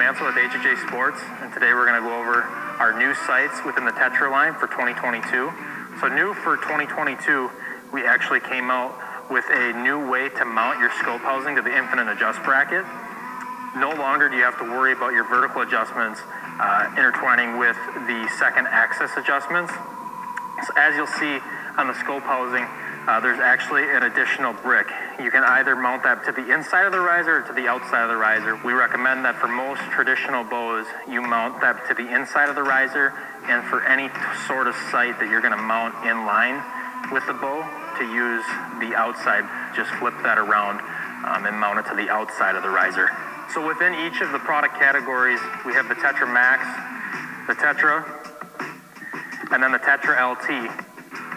Mansell with HHA Sports, and today we're going to go over our new sights within the Tetra line for 2022. So new for 2022, we actually came out with a new way to mount your scope housing to the infinite adjust bracket. No longer do you have to worry about your vertical adjustments uh, intertwining with the second axis adjustments. So as you'll see on the scope housing, uh, there's actually an additional brick. You can either mount that to the inside of the riser or to the outside of the riser. We recommend that for most traditional bows, you mount that to the inside of the riser, and for any sort of sight that you're going to mount in line with the bow, to use the outside, just flip that around um, and mount it to the outside of the riser. So within each of the product categories, we have the Tetra Max, the Tetra, and then the Tetra LT.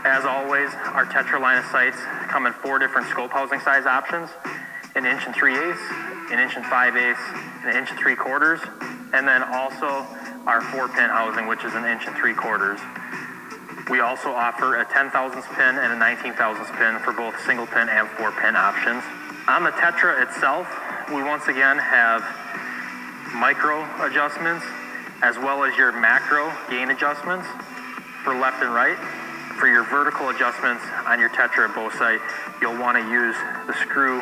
As always, our Tetra line of sights come in four different scope housing size options, an inch and three eighths, an inch and five eighths, an inch and three quarters, and then also our four pin housing, which is an inch and three quarters. We also offer a 10 thousandths pin and a 19 thousandths pin for both single pin and four pin options. On the Tetra itself, we once again have micro adjustments as well as your macro gain adjustments for left and right. For your vertical adjustments on your Tetra bow sight, you'll want to use the screw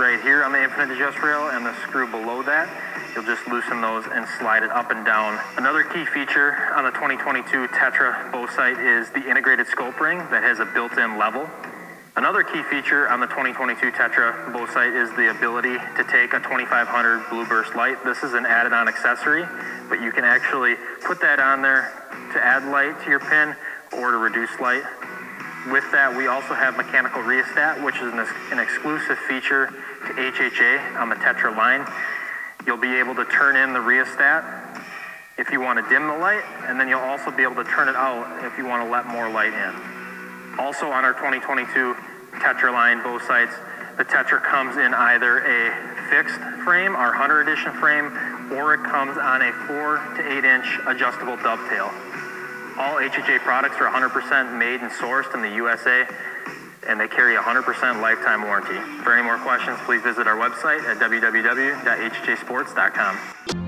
right here on the infinite adjust rail and the screw below that. You'll just loosen those and slide it up and down. Another key feature on the 2022 Tetra bow sight is the integrated scope ring that has a built-in level. Another key feature on the 2022 Tetra bow sight is the ability to take a 2500 blue burst light. This is an added on accessory, but you can actually put that on there to add light to your pin or to reduce light. With that, we also have mechanical rheostat, which is an, an exclusive feature to HHA on the Tetra line. You'll be able to turn in the rheostat if you want to dim the light, and then you'll also be able to turn it out if you want to let more light in. Also on our 2022 Tetra line bow sights, the Tetra comes in either a fixed frame, our Hunter Edition frame, or it comes on a 4 to 8 inch adjustable dovetail. All HHA products are 100% made and sourced in the USA, and they carry 100% lifetime warranty. For any more questions, please visit our website at www.hhasports.com.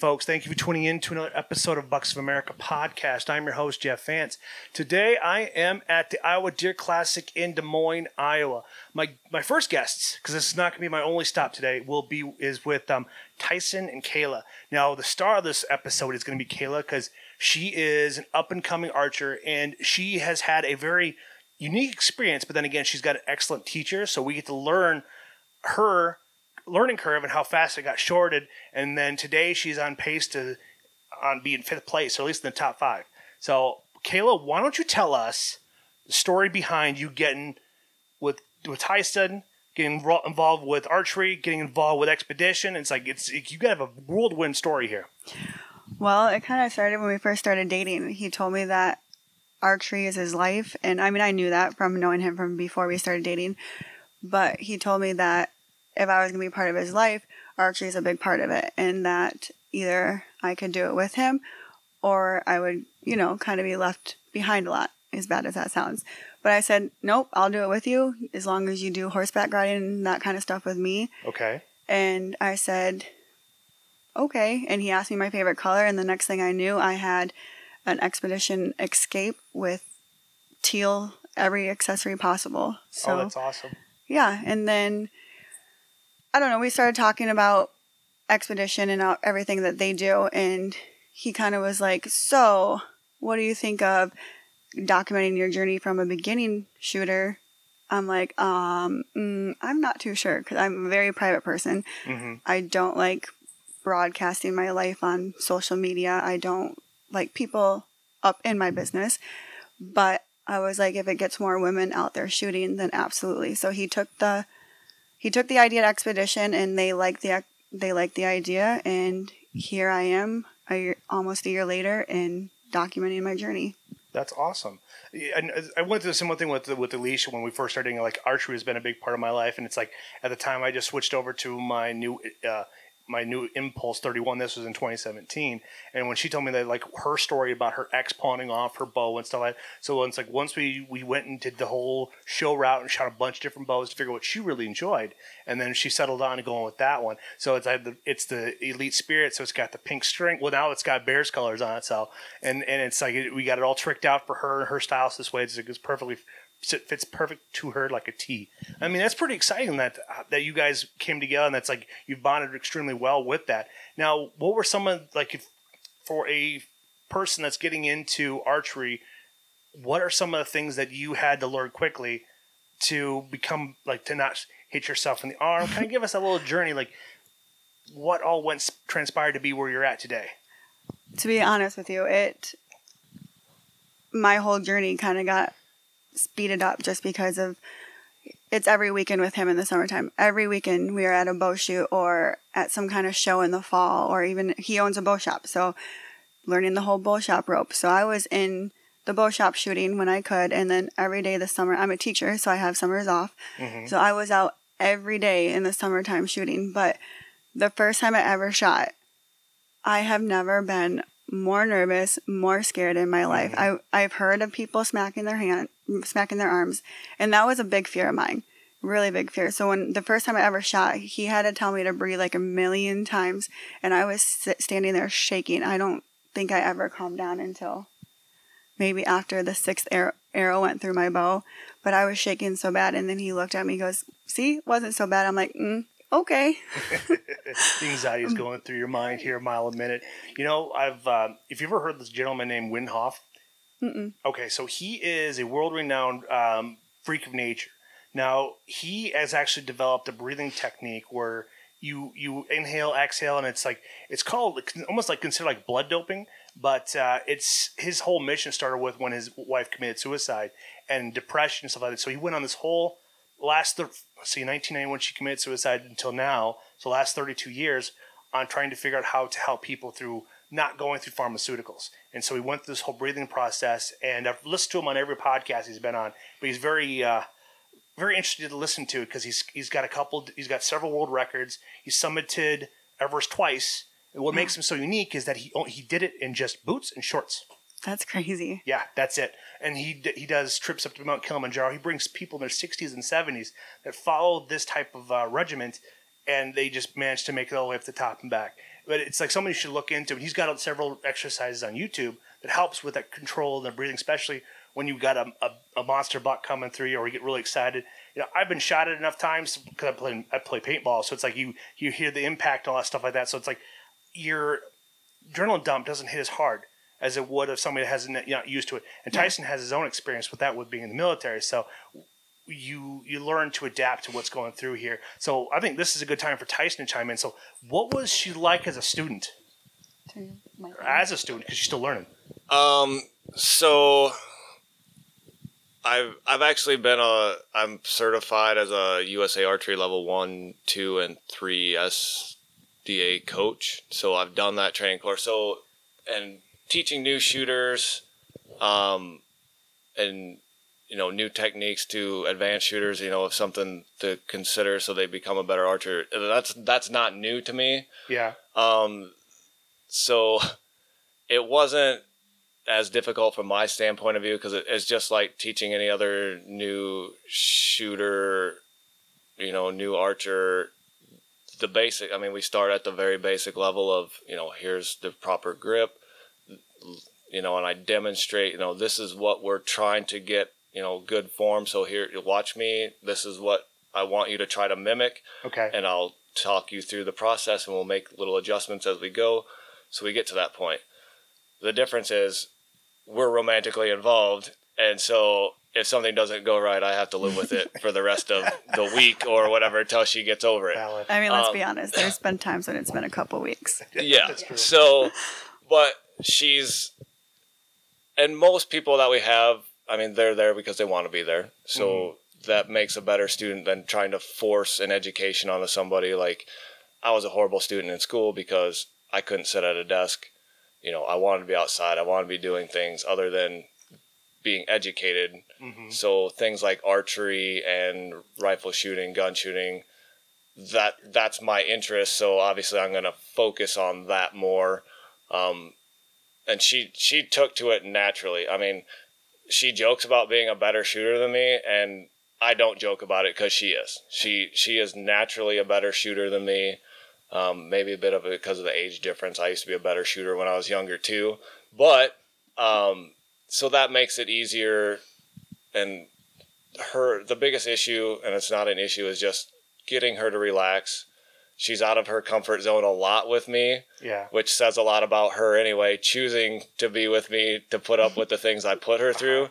Folks. Thank you for tuning in to another episode of Bucks of America podcast. I'm your host, Jeff Vance. Today, I am at the Iowa Deer Classic in Des Moines, Iowa. My my first guests, because this is not going to be my only stop today, will be is with um, Tyson and Kayla. Now, the star of this episode is going to be Kayla because she is an up and coming archer, and she has had a very unique experience. But then again, she's got an excellent teacher, so we get to learn her learning curve and how fast it got shorted. And then today she's on pace to on being fifth place, or at least in the top five. So, Kayla, why don't you tell us the story behind you getting with with Tyson, getting involved with archery, getting involved with expedition? It's like it's you got to have a whirlwind story here. Well, it kind of started when we first started dating. He told me that archery is his life. And I mean, I knew that from knowing him from before we started dating. But he told me that if I was going to be part of his life, archery is a big part of it. And that either I could do it with him or I would, you know, kind of be left behind a lot, as bad as that sounds. But I said, nope, I'll do it with you as long as you do horseback riding and that kind of stuff with me. Okay. And I said, okay. And he asked me my favorite color. And the next thing I knew, I had an expedition escape with teal, every accessory possible. Oh, so, oh, that's awesome. yeah. And then, I don't know, we started talking about expedition and everything that they do. And he kind of was like, so what do you think of documenting your journey from a beginning shooter I'm like, um, mm, I'm not too sure because I'm a very private person. hmm I don't like broadcasting my life on social media. I don't like people up in my business. But I was like, if it gets more women out there shooting, then absolutely. So he took the he took the idea at expedition, and they liked the they liked the idea, and here I am, a year, almost a year later, and documenting my journey. That's awesome. And uh, I went through the similar thing with the, with when we first started. Like archery has been a big part of my life, and it's like at the time I just switched over to my new uh, my new Impulse 31. This was in 2017, and when she told me that like her story about her ex pawning off her bow and stuff like that. So it's like once we we went and did the whole show route and shot a bunch of different bows to figure out what she really enjoyed, and then she settled on going with that one. So it's like the, it's the Elite Spirit, so it's got the pink string. Well, now it's got Bears colors on it. So and and it's like we got it all tricked out for her and her styles this way. It's, it's perfectly fits perfect to her like a T. I mean, that's pretty exciting that uh, that you guys came together and that's like you've bonded extremely well with that. Now, what were some of like if for a person that's getting into archery, what are some of the things that you had to learn quickly to become like to not hit yourself in the arm? kind of give us a little journey, like what all went transpired to be where you're at today. To be honest with you, it my whole journey kind of got speeded up just because of it's every weekend with him in the summertime. Every weekend we are at a bow shoot or at some kind of show in the fall, or even he owns a bow shop. So learning the whole bow shop rope. So I was in the bow shop shooting when I could, and then every day this summer I'm a teacher, so I have summers off. Mm-hmm. So I was out every day in the summertime shooting. But the first time I ever shot, I have never been more nervous, more scared in my life. Mm-hmm. I I've heard of people smacking their hand, smacking their arms, and that was a big fear of mine. Really big fear. So when the first time I ever shot, he had to tell me to breathe like a million times, and I was standing there shaking. I don't think I ever calmed down until maybe after the sixth arrow, arrow went through my bow, but I was shaking so bad. And then he looked at me, goes, "See, wasn't so bad." I'm like, mm, "Okay." the anxiety is going through your mind here a mile a minute. You know, I've um, if you ever heard this gentleman named Wim Hof. Mm-mm. Okay, so he is a world-renowned um, freak of nature. Now he has actually developed a breathing technique where you you inhale, exhale, and it's like it's called almost like considered like blood doping. But uh, it's his whole mission started with when his wife committed suicide and depression and stuff like that. So he went on this whole last let's see 1991 she committed suicide until now so last 32 years on trying to figure out how to help people through not going through pharmaceuticals and so he went through this whole breathing process and i've listened to him on every podcast he's been on but he's very uh, very interested to listen to because he's he's got a couple he's got several world records he's summited everest twice and what makes him so unique is that he he did it in just boots and shorts That's crazy. yeah, that's it. And he he does trips up to Mount Kilimanjaro. He brings people in their 60s and 70s that follow this type of uh, regiment, and they just manage to make it all the way up to the top and back. But it's like somebody should look into. And he's got several exercises on YouTube that helps with that control and the breathing, especially when you've got a, a, a monster buck coming through you or you get really excited. You know, I've been shot at enough times because I play I play paintball, so it's like you you hear the impact and all that stuff like that. So it's like your adrenaline dump doesn't hit as hard as it would if somebody that hasn't you know, used to it. And Tyson has his own experience with that with being in the military. So you you learn to adapt to what's going through here. So I think this is a good time for Tyson to chime in. So what was she like as a student? As a student, because she's still learning. Um, so I've I've actually been a I'm certified as a USA Archery Level One, Two, and Three SDA coach. So I've done that training course. So and teaching new shooters, um, and you know new techniques to advanced shooters. You know, of something to consider so they become a better archer. That's that's not new to me. Yeah. Um, so it wasn't as difficult from my standpoint of view because it, it's just like teaching any other new shooter, you know, new archer. The basic, I mean, we start at the very basic level of, you know, here's the proper grip, you know, and I demonstrate, you know, this is what we're trying to get, you know, good form. So here, you watch me. This is what I want you to try to mimic Okay. and I'll talk you through the process and we'll make little adjustments as we go so we get to that point. The difference is we're romantically involved and so if something doesn't go right, I have to live with it for the rest of the week or whatever until she gets over it. Valid. I mean, let's Um, be honest. There's been times when it's been a couple weeks. yeah. So, but she's, and most people that we have, I mean, they're there because they want to be there. So Mm-hmm. that makes a better student than trying to force an education onto somebody. Like, I was a horrible student in school because I couldn't sit at a desk. You know, I wanted to be outside. I wanted to be doing things other than being educated. Mhm. So things like archery and rifle shooting, gun shooting, that that's my interest. So obviously I'm going to focus on that more. Um, and she she took to it naturally. I mean, she jokes about being a better shooter than me, and I don't joke about it because she is. She she is naturally a better shooter than me. Um, maybe a bit of it because of the age difference. I used to be a better shooter when I was younger too, but um, so that makes it easier. And her the biggest issue, and it's not an issue, is just getting her to relax. She's out of her comfort zone a lot with me, Yeah. which says a lot about her anyway, choosing to be with me to put up with the things I put her through.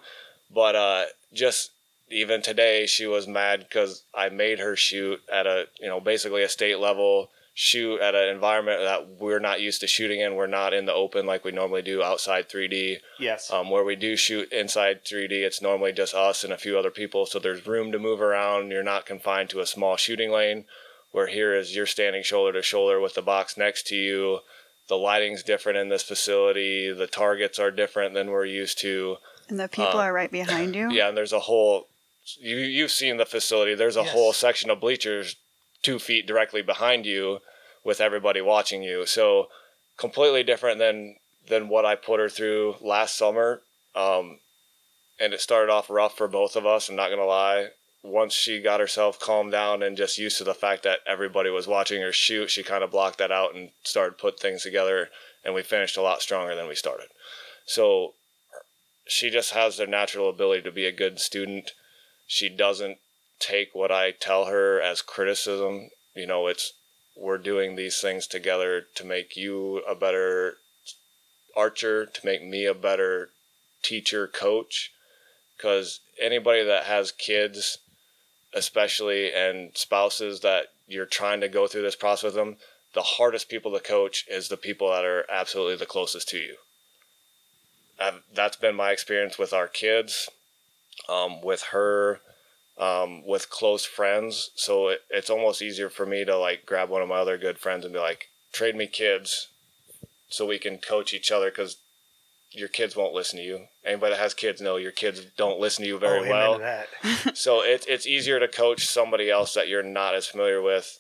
But uh, just even today, she was mad because I made her shoot at a, you know, basically a state level shoot at an environment that we're not used to shooting in. We're not in the open like we normally do outside 3D. Yes. Um, where we do shoot inside 3D, it's normally just us and a few other people, so there's room to move around. You're not confined to a small shooting lane. Where here is you're standing shoulder to shoulder with the box next to you. The lighting's different in this facility. The targets are different than we're used to. And the people Uh, are right behind you. Yeah, and there's a whole. You you've seen the facility. There's a Yes. whole section of bleachers two feet directly behind you, with everybody watching you. So completely different than than what I put her through last summer. Um, and it started off rough for both of us. I'm not gonna lie. Once she got herself calmed down and just used to the fact that everybody was watching her shoot, she kind of blocked that out and started put things together. And we finished a lot stronger than we started. So she just has the natural ability to be a good student. She doesn't take what I tell her as criticism. You know, it's we're doing these things together to make you a better archer, to make me a better teacher, coach. Because anybody that has kids, especially, and spouses that you're trying to go through this process with them, the hardest people to coach is the people that are absolutely the closest to you. I've, that's been my experience with our kids, um, with her, um, with close friends. So it, it's almost easier for me to like grab one of my other good friends and be like, trade me kids so we can coach each other because your kids won't listen to you. Anybody that has kids know your kids don't listen to you very oh, amen well. that. So it, it's easier to coach somebody else that you're not as familiar with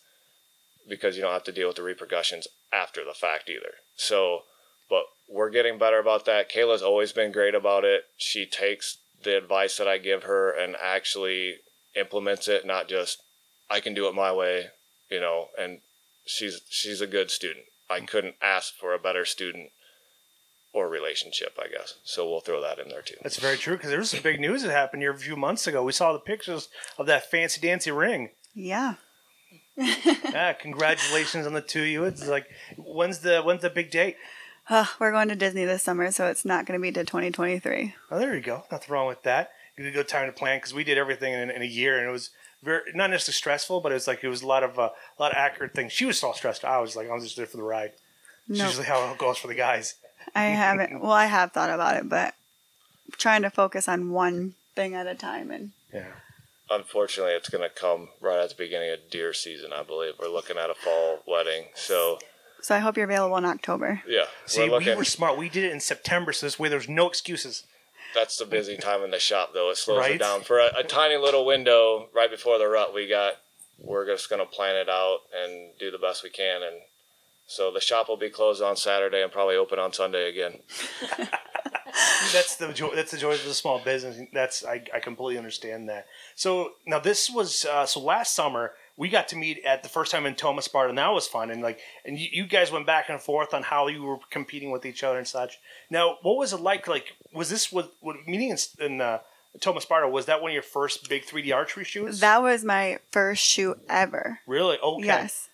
because you don't have to deal with the repercussions after the fact either. So, but we're getting better about that. Kayla's always been great about it. She takes the advice that I give her and actually implements it, not just I can do it my way, you know, and she's she's a good student. I couldn't ask for a better student or relationship, I guess. So we'll throw that in there too. That's very true because there was some big news that happened here a few months ago. We saw the pictures of that fancy dancy ring. Yeah. Yeah, congratulations on the two of you. It's like when's the when's the big date? Uh, we're going to Disney this summer, so it's not going to be to 2023. Oh, there you go. Nothing wrong with that. a good time to plan because we did everything in, in a year, and it was very not necessarily stressful, but it was like it was a lot of uh, a lot of accurate things. She was all stressed. I was like, I was just there for the ride. It's No, usually how it goes for the guys. I haven't. Well, I have thought about it, but trying to focus on one thing at a time and Yeah. Unfortunately, it's going to come right at the beginning of deer season. I believe we're looking at a fall wedding. So so I hope you're available in October. yeah, See, we're looking. we were smart. We did it in September, so this way there's no excuses. That's the busy time in the shop, though. It slows Right. it down for a, a tiny little window right before the rut. We got. We're just going to plan it out and do the best we can, and so the shop will be closed on Saturday and probably open on Sunday again. that's the joy. That's the joy of the small business. That's I, I completely understand that. So now this was uh, so last summer we got to meet at the first time in Tomah Sparta, and that was fun. And like, and you, you guys went back and forth on how you were competing with each other and such. Now, what was it like? Like, was this what, what meeting in, in uh, Tomah Sparta? Was that one of your first big 3D archery shoots? That was my first shoot ever. really? Okay. Yes.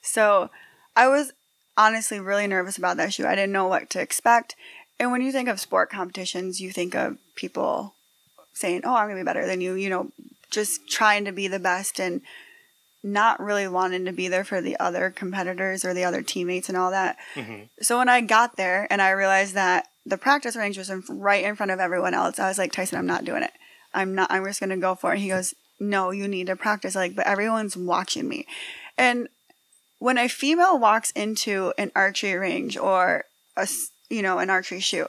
So I was honestly really nervous about that shoot. I didn't know what to expect. And when you think of sport competitions, you think of people saying, "Oh, I'm going to be better than you," you know, just trying to be the best and not really wanting to be there for the other competitors or the other teammates and all that. Mhm. So when I got there and I realized that the practice range was in, right in front of everyone else, I was like, "Tyson, I'm not doing it. I'm not I'm just going to go for it." He goes, "No, you need to practice like, but everyone's watching me." And when a female walks into an archery range or a you know an archery shoot,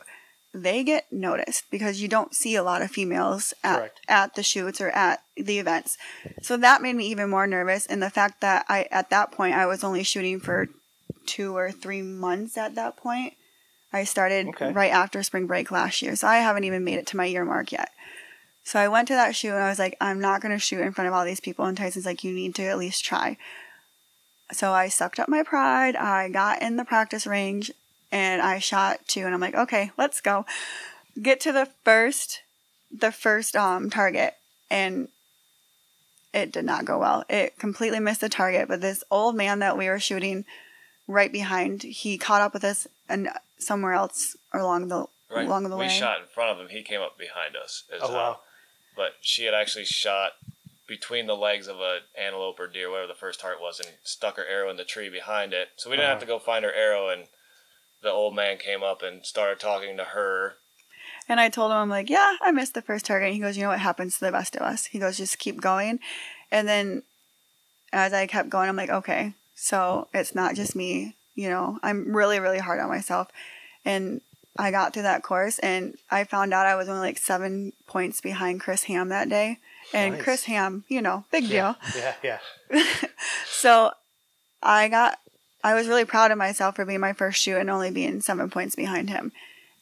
they get noticed because you don't see a lot of females at, Correct. at the shoots or at the events. So that made me even more nervous. And the fact that I at that point I was only shooting for two or three months at that point. I started Okay. right after spring break last year, so I haven't even made it to my year mark yet. So I went to that shoot and I was like, I'm not going to shoot in front of all these people. And Tyson's like, you need to at least try. So I sucked up my pride. I got in the practice range and I shot two. And I'm like, okay, let's go. Get to the first, the first um target, and it did not go well. It completely missed the target. But this old man that we were shooting right behind, he caught up with us and somewhere else along the Right. along the we way. shot in front of him. He came up behind us. is Oh how- wow. But she had actually shot between the legs of a antelope or deer, whatever the first heart was, and stuck her arrow in the tree behind it. So we didn't have to Uh-huh. go find her arrow. And the old man came up and started talking to her. And I told him, I'm like, yeah, I missed the first target. And he goes, you know what happens to the best of us? He goes, just keep going. And then as I kept going, I'm like, okay, so it's not just me. You know, I'm really, really hard on myself. And I got through that course and I found out I was only like seven points behind Chris Ham that day. And Nice. Chris Ham, you know, big deal. Yeah, yeah. So I got, I was really proud of myself for being my first shoot and only being seven points behind him.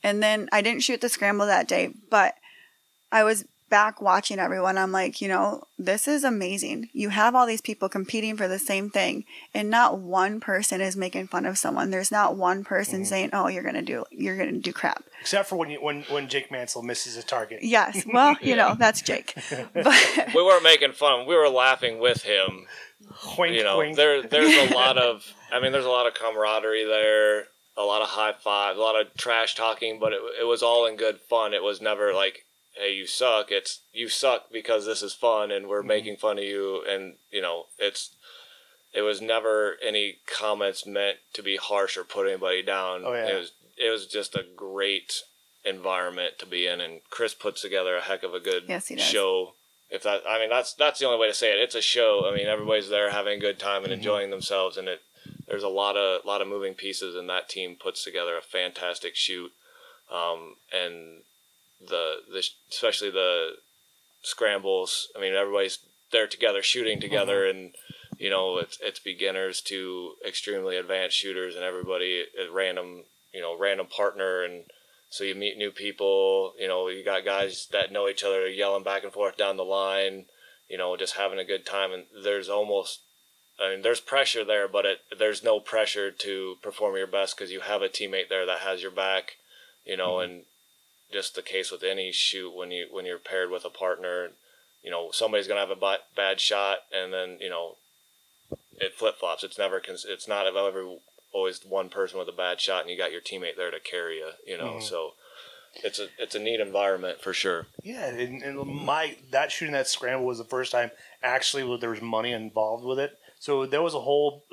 And then I didn't shoot the scramble that day, but I was back watching everyone. I'm like, you know, this is amazing. You have all these people competing for the same thing, and not one person is making fun of someone. There's not one person mm-hmm. saying, "Oh, you're gonna do, you're gonna do crap." Except for when you, when when Jake Mansell misses a target. Yes, well, you know, that's Jake. But We weren't making fun. We were laughing with him. Wink, you know, wink. there there's a lot of I mean, there's a lot of camaraderie there, a lot of high five, a lot of trash talking, but it it was all in good fun. It was never like, hey, you suck. It's you suck because this is fun and Mm-hmm. we're making fun of you, and you know, it's. It was never any comments meant to be harsh or put anybody down. Oh, yeah. It was it was just a great environment to be in, and Chris puts together a heck of a good Yes, he does. show if that i mean that's that's the only way to say it it's a show i mean everybody's there having a good time and enjoying themselves and it there's a lot of lot of moving pieces and that team puts together a fantastic shoot um, and the the especially the scrambles. I mean everybody's there together shooting together mm-hmm. and you know it's it's beginners to extremely advanced shooters and everybody at random you know random partner. And so you meet new people you know you got guys that know each other yelling back and forth down the line you know just having a good time. And there's almost I mean, there's pressure there, but it, there's no pressure to perform your best because you have a teammate there that has your back, you know, mm-hmm. and just the case with any shoot when you when you're paired with a partner, you know, somebody's gonna have a bad shot, and then you know, it flip flops. It's never it's not ever always one person with a bad shot, and you got your teammate there to carry you, you know. Mhm. So it's a it's a neat environment for sure. Yeah, and, and my that shooting that scramble was the first time actually there was money involved with it. So there was a whole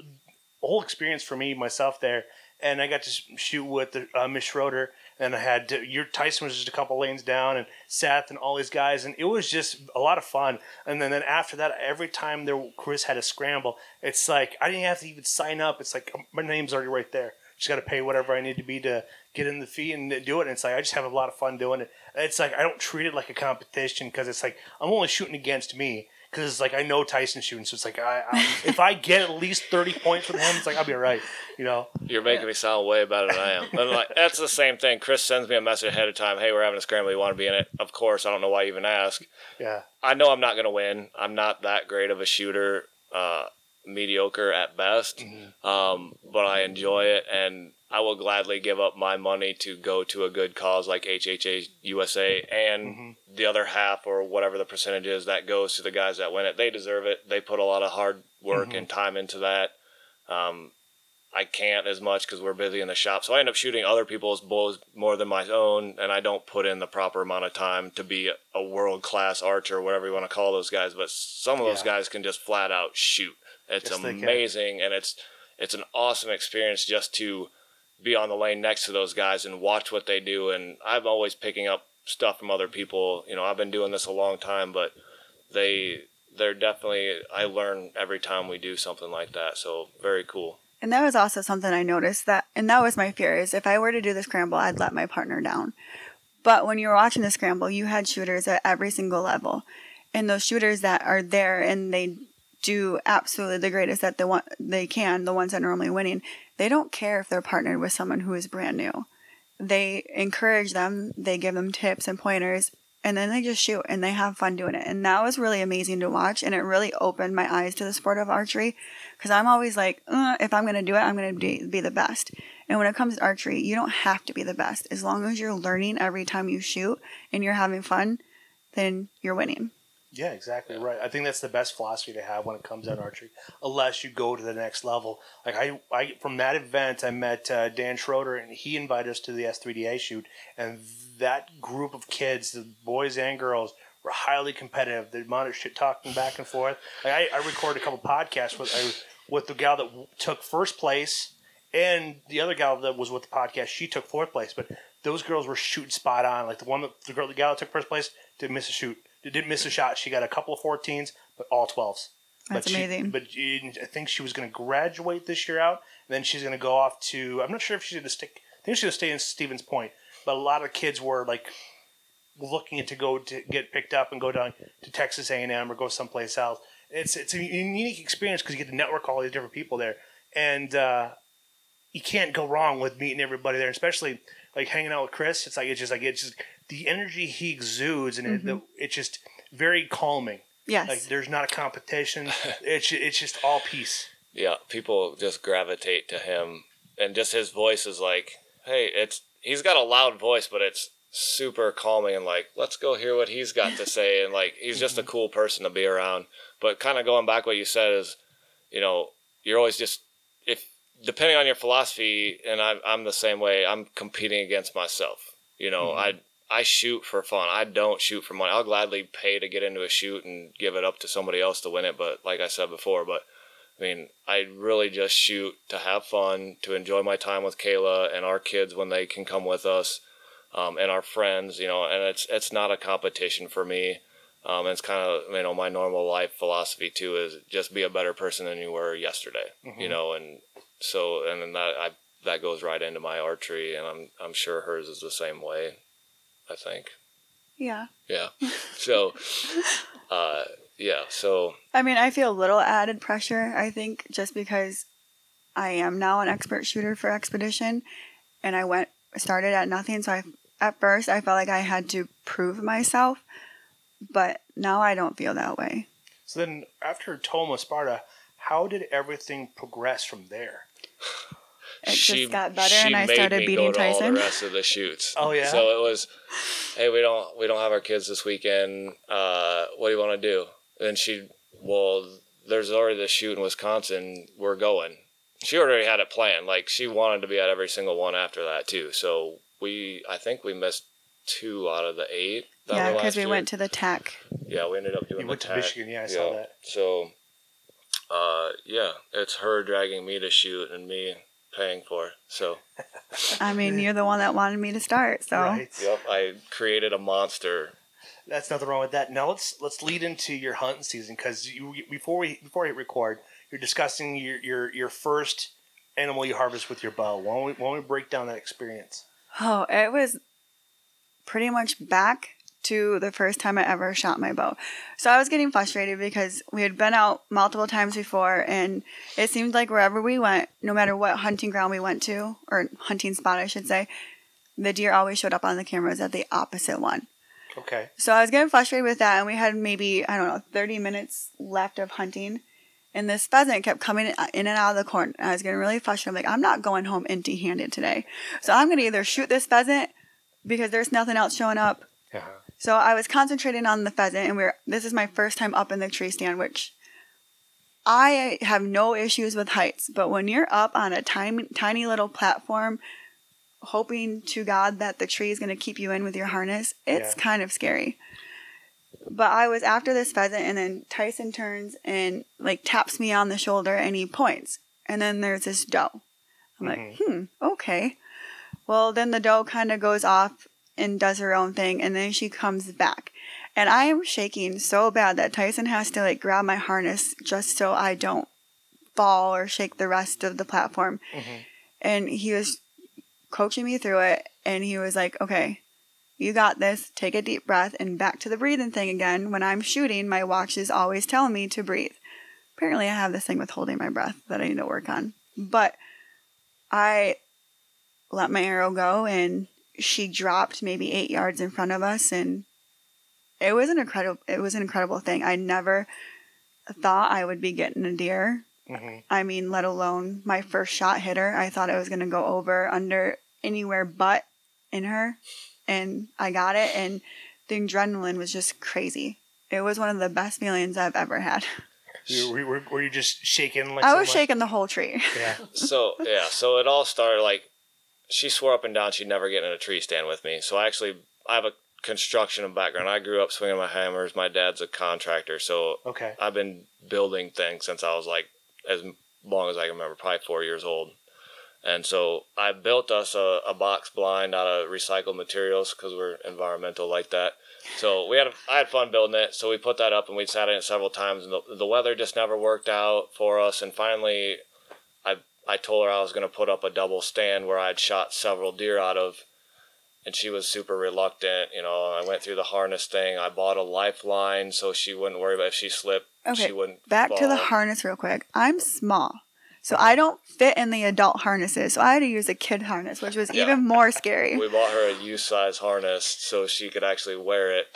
a whole experience for me myself there, and I got to shoot with the, uh, Miss Schroeder, and I had to, your Tyson was just a couple lanes down, and Seth and all these guys, and it was just a lot of fun. And then, then after that, every time there Chris had a scramble, it's like I didn't have to even sign up. It's like my name's already right there. Just got to pay whatever I need to be to get in the fee and do it. And it's like I just have a lot of fun doing it. It's like I don't treat it like a competition because it's like I'm only shooting against me because like I know Tyson's shooting, so it's like I, I if I get at least thirty points from him, it's like I'll be all right. You know. You're making me sound way better than I am. And like that's the same thing. Chris sends me a message ahead of time. Hey, we're having a scramble. You want to be in it? Of course. I don't know why you even ask. Yeah. I know I'm not going to win. I'm not that great of a shooter. Uh, mediocre at best. Um, but I enjoy it, and I will gladly give up my money to go to a good cause like HHA USA, and the other half or whatever the percentage is that goes to the guys that win it. They deserve it. They put a lot of hard work and time into that. Um, I can't as much because we're busy in the shop, so I end up shooting other people's bows more than my own, and I don't put in the proper amount of time to be a world class archer, whatever you want to call those guys. But some of those Yeah. guys can just flat out shoot. It's Yes, amazing, and it's it's an awesome experience just to be on the lane next to those guys and watch what they do. And I'm always picking up stuff from other people. You know, I've been doing this a long time, but they they're definitely I learn every time we do something like that. So very cool. And that was also something I noticed that, and that was my fear is if I were to do the scramble, I'd let my partner down. But when you were watching the scramble, you had shooters at every single level, and those shooters that are there and they do absolutely the greatest that they want they can, the ones that are normally winning, they don't care if they're partnered with someone who is brand new. They encourage them, they give them tips and pointers, and then they just shoot and they have fun doing it. And that was really amazing to watch, and it really opened my eyes to the sport of archery because I'm always like, uh, if I'm going to do it, I'm going to be, be the best. And when it comes to archery, you don't have to be the best. As long as you're learning every time you shoot and you're having fun, then you're winning. Yeah, exactly right. I think that's the best philosophy to have when it comes to archery, unless you go to the next level. Like I, I from that event, I met uh, Dan Schroeder, and he invited us to the S3DA shoot, and that group of kids, the boys and girls, were highly competitive. The amount of shit talking back and forth. Like I, I recorded a couple podcasts with I, with the gal that w- took first place, and the other gal that was with the podcast, she took fourth place. But those girls were shooting spot on. Like the one that the girl, the gal that took first place, didn't miss a shoot. Didn't miss a shot. She got a couple of 14s, but all 12s. That's but she- amazing. but she- I think she was going to graduate this year out, and then she's going to go off to. I'm not sure if she's going to stick. I think she's going to stay in Stevens Point. But a lot of kids were like looking to go to get picked up and go down to Texas A&M or go someplace else. It's it's a unique experience because you get to network all these different people there, and uh, you can't go wrong with meeting everybody there, especially like hanging out with Chris. It's like it's just like it's just the energy he exudes, and it, the, mm-hmm. it's just very calming. Yes. Like there's not a competition. it's it's just all peace. Yeah, people just gravitate to him, and just his voice is like, hey, it's he's got a loud voice, but it's super calming and like, let's go hear what he's got to say, and like he's just a mm-hmm. cool person to be around. But kind of going back what you said is, you know, you're always just if depending on your philosophy, and I'm I'm the same way. I'm competing against myself. You know, I I shoot for fun. I don't shoot for money. I'll gladly pay to get into a shoot and give it up to somebody else to win it. But like I said before, but I mean, I really just shoot to have fun, to enjoy my time with Kayla and our kids when they can come with us, um, and our friends. You know, and it's it's not a competition for me. Um, it's kind of you know my normal life philosophy too is just be a better person than you were yesterday. You know, and so and then that I that goes right into my archery, and I'm I'm sure hers is the same way. I think. yeah. Yeah. So, uh, yeah. So I mean, I feel a little added pressure, I think, just because I am now an expert shooter for Expedition and I went started at nothing. So I, at first, I felt like I had to prove myself, but now I don't feel that way. So then after Tomah Sparta, how did everything progress from there? It just got better and I started beating go to all Tyson. the rest of the shoots. Oh, yeah? So it was, hey, we don't we don't have our kids this weekend. Uh, what do you want to do? And she, well, there's already the shoot in Wisconsin. We're going. She already had it planned. Like she wanted to be at every single one after that too. So we, I think we missed two out of the eight. yeah, because we year. went to the tech. Yeah, we ended up doing You the went to. Michigan, yeah, I saw that. So, uh, yeah, it's her dragging me to shoot and me paying for it. So, I mean, you're the one that wanted me to start, so Right. yep, I created a monster. That's nothing wrong with that. Now let's let's lead into your hunting season because you before we before we record, you're discussing your your your first animal you harvest with your bow. Why don't we, why don't we break down that experience? Oh, it was pretty much back to the first time I ever shot my bow. So I was getting frustrated because we had been out multiple times before and it seemed like wherever we went, no matter what hunting ground we went to, or hunting spot I should say, the deer always showed up on the cameras at the opposite one. Okay. So I was getting frustrated with that and we had maybe, I don't know, 30 minutes left of hunting. And this pheasant kept coming in and out of the corn. I was getting really frustrated. I'm like, I'm not going home empty handed today. So I'm going to either shoot this pheasant because there's nothing else showing up. Uh-huh. So I was concentrating on the pheasant, and we're this is my first time up in the tree stand, which I have no issues with heights. But when you're up on a tiny, tiny little platform, hoping to God that the tree is going to keep you in with your harness, it's Yeah. kind of scary. But I was after this pheasant, and then Tyson turns and like taps me on the shoulder, and he points, and then there's this doe. I'm like, hmm, okay. Well, then the doe kind of goes off and does her own thing, and then she comes back. And I am shaking so bad that Tyson has to like grab my harness just so I don't fall or shake the rest of the platform. Mm-hmm. And he was coaching me through it, and he was like, okay, you got this. Take a deep breath and back to the breathing thing again. When I'm shooting, my watch is always telling me to breathe. Apparently, I have this thing with holding my breath that I need to work on. But I let my arrow go, and she dropped maybe eight yards in front of us, and it was an incredible. It was an incredible thing. I never thought I would be getting a deer. Mhm. I mean, let alone my first shot hit her. I thought it was going to go over under anywhere but in her, and I got it. And the adrenaline was just crazy. It was one of the best feelings I've ever had. You, were, were, were you just shaking? Like I so was much? shaking the whole tree. Yeah. So, yeah, so it all started like she swore up and down she'd never get in a tree stand with me. So, I actually, I have a construction background. I grew up swinging my hammers. My dad's a contractor. So, Okay. I've been building things since I was like as long as I can remember, probably four years old. And so I built us a, a box blind out of recycled materials because we're environmental like that. So we had I had fun building it. So we put that up and we sat in it several times, and the, the weather just never worked out for us. And finally, I I told her I was going to put up a double stand where I'd shot several deer out of, and she was super reluctant. You know, I went through the harness thing. I bought a lifeline so she wouldn't worry about if she slipped, Okay, she wouldn't. Back to the harness real quick. I'm small. So I don't fit in the adult harnesses. So I had to use a kid harness, which was Yeah. even more scary. We bought her a youth size harness so she could actually wear it.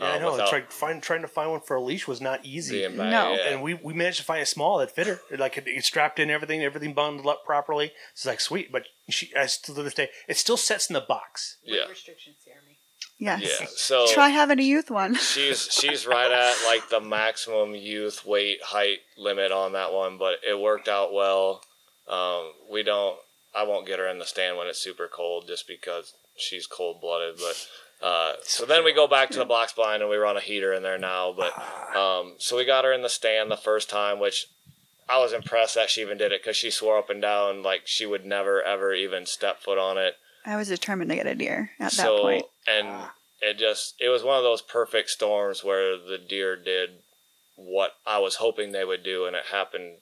Yeah, I um, know. without Try, find, trying to find one for a leash was not easy. being. No. Yeah. And we, we managed to find a small that fit her. Like it, it strapped in everything, everything bundled up properly. It's like sweet, but she, I still to this day, it still sets in the box. yeah. restrictions, Jeremy. Yes. Yeah. So Try having a youth one. she's she's right at like the maximum youth weight height limit on that one, but it worked out well. Um, we don't. I won't get her in the stand when it's super cold, just because she's cold blooded. But uh, so then we go back to the box blind and we run a heater in there now. But um, so we got her in the stand the first time, which I was impressed that she even did it because she swore up and down like she would never ever even step foot on it. I was determined to get a deer at that point. And ah. it just it was one of those perfect storms where the deer did what I was hoping they would do, and it happened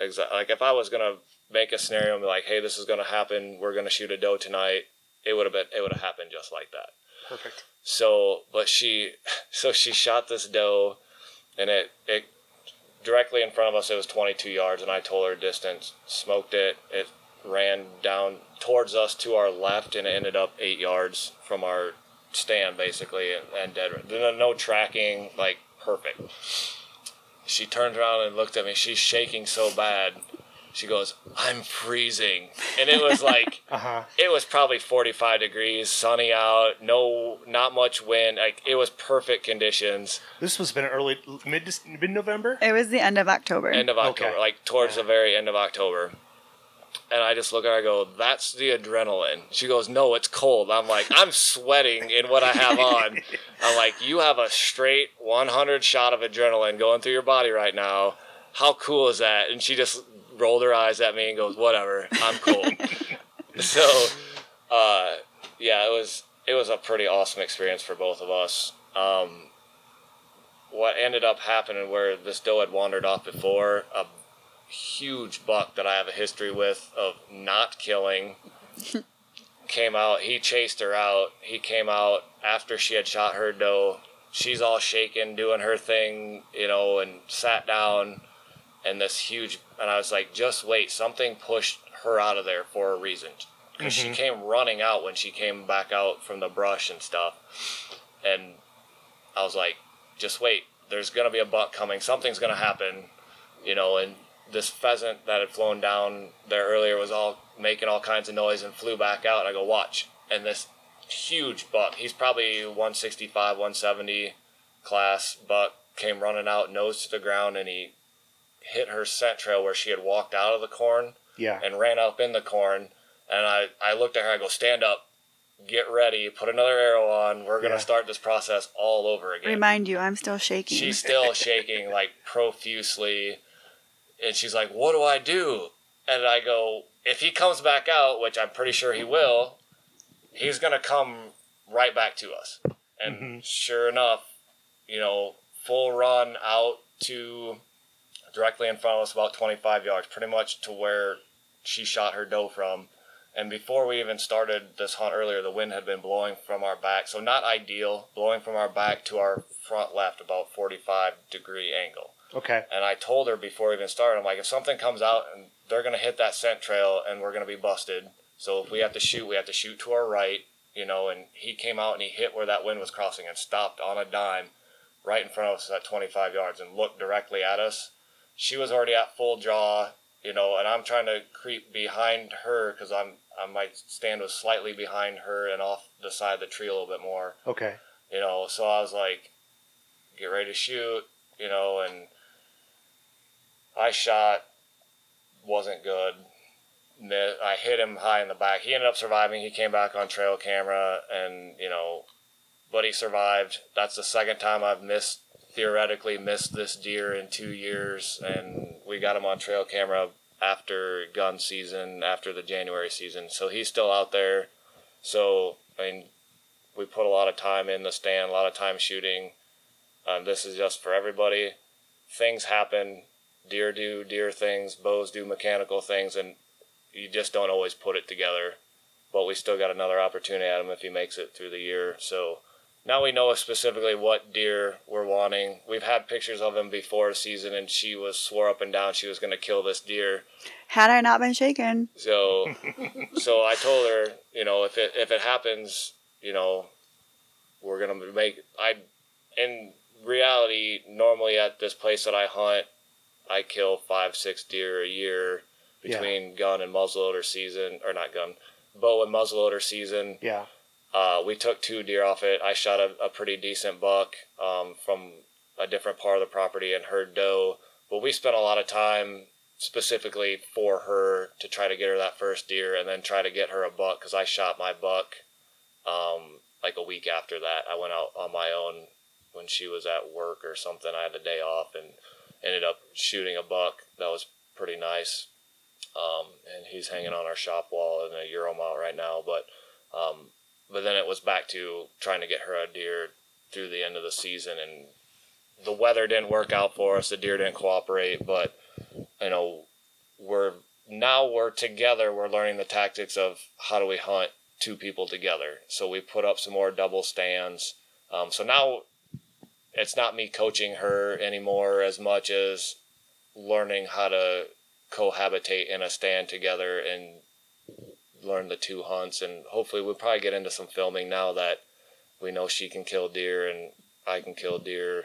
exactly. Like if I was gonna make a scenario and be like, "Hey, this is gonna happen. We're gonna shoot a doe tonight," it would have been it would have happened just like that. Perfect. So, but she, so she shot this doe, and it it directly in front of us. It was 22 yards, and I told her distance, smoked it. It ran down towards us to our left, and it ended up eight yards from our stand, basically, and, and dead. No, no tracking, like perfect. She turned around and looked at me. She's shaking so bad. She goes, "I'm freezing," and it was like Uh huh. it was probably 45 degrees, sunny out, no, not much wind. Like it was perfect conditions. This was been early mid mid November. It was the end of October. End of October, Okay. like towards the very end of October. And I just look at her, I go, that's the adrenaline. She goes, no, it's cold. I'm like, I'm sweating in what I have on. I'm like, you have a straight 100 shot of adrenaline going through your body right now. How cool is that? And she just rolled her eyes at me and goes, whatever, I'm cold. so, uh, yeah, it was it was a pretty awesome experience for both of us. Um, what ended up happening where this doe had wandered off before, a huge buck that I have a history with of not killing came out. He chased her out. He came out after she had shot her doe. She's all shaking, doing her thing, you know, and sat down. And this huge, and I was like, just wait, something pushed her out of there for a reason. Because she mm-hmm. came running out when she came back out from the brush and stuff. And I was like, just wait, there's going to be a buck coming. Something's going to happen, you know, and this pheasant that had flown down there earlier was all making all kinds of noise and flew back out. And I go, watch. And this huge buck, he's probably 165, 170 class buck, came running out, nose to the ground, and he hit her scent trail where she had walked out of the corn Yeah. and ran up in the corn. And I, I looked at her, I go, stand up, get ready, put another arrow on. We're going to Yeah. start this process all over again. Remind you, I'm still shaking. She's still shaking like profusely. And she's like, What do I do? And I go, If he comes back out, which I'm pretty sure he will, he's going to come right back to us. And mm-hmm. sure enough, you know, full run out to directly in front of us, about 25 yards, pretty much to where she shot her doe from. And before we even started this hunt earlier, the wind had been blowing from our back. So not ideal, blowing from our back to our front left, about 45 degree angle. Okay. And I told her before we even started, I'm like, if something comes out and they're going to hit that scent trail and we're going to be busted. So if we have to shoot, we have to shoot to our right, you know. And he came out and he hit where that wind was crossing and stopped on a dime right in front of us at 25 yards and looked directly at us. She was already at full draw, you know, and I'm trying to creep behind her because I'm, I might stand was slightly behind her and off the side of the tree a little bit more Okay. you know so i was like get ready to shoot you know and i shot wasn't good. I hit him high in the back. He ended up surviving. He came back on trail camera and you know but he survived. That's the second time i've missed theoretically missed this deer in two years. And we got him on trail camera after gun season after the january season. So he's still out there. So i mean we put a lot of time in the stand, a lot of time shooting. Um, this is just for everybody. Things happen. Deer do deer things. Bows do mechanical things, and you just don't always put it together. But we still got another opportunity at him if he makes it through the year. So now we know specifically what deer we're wanting. We've had pictures of him before season, and she was swore up and down she was going to kill this deer. Had I not been shaken, So, so I told her, you know, if it if it happens, you know, we're gonna make. I, in reality, normally at this place that I hunt, I kill five six deer a year between gun and muzzleloader season, or not gun, bow and muzzleloader season. Yeah. Uh, we took two deer off it. I shot a, a pretty decent buck um, from a different part of the property and her doe. But we spent a lot of time specifically for her to try to get her that first deer and then try to get her a buck because I shot my buck um, like a week after that. I went out on my own when she was at work or something. I had a day off and ended up shooting a buck that was pretty nice. Um, and he's hanging on our shop wall in a Euro mount right now. But um, but then it was back to trying to get her a deer through the end of the season and the weather didn't work out for us the deer didn't cooperate but you know we're now we're together we're learning the tactics of how do we hunt two people together so we put up some more double stands um, so now it's not me coaching her anymore as much as learning how to cohabitate in a stand together and learn the two hunts and hopefully we'll probably get into some filming now that we know she can kill deer and I can kill deer.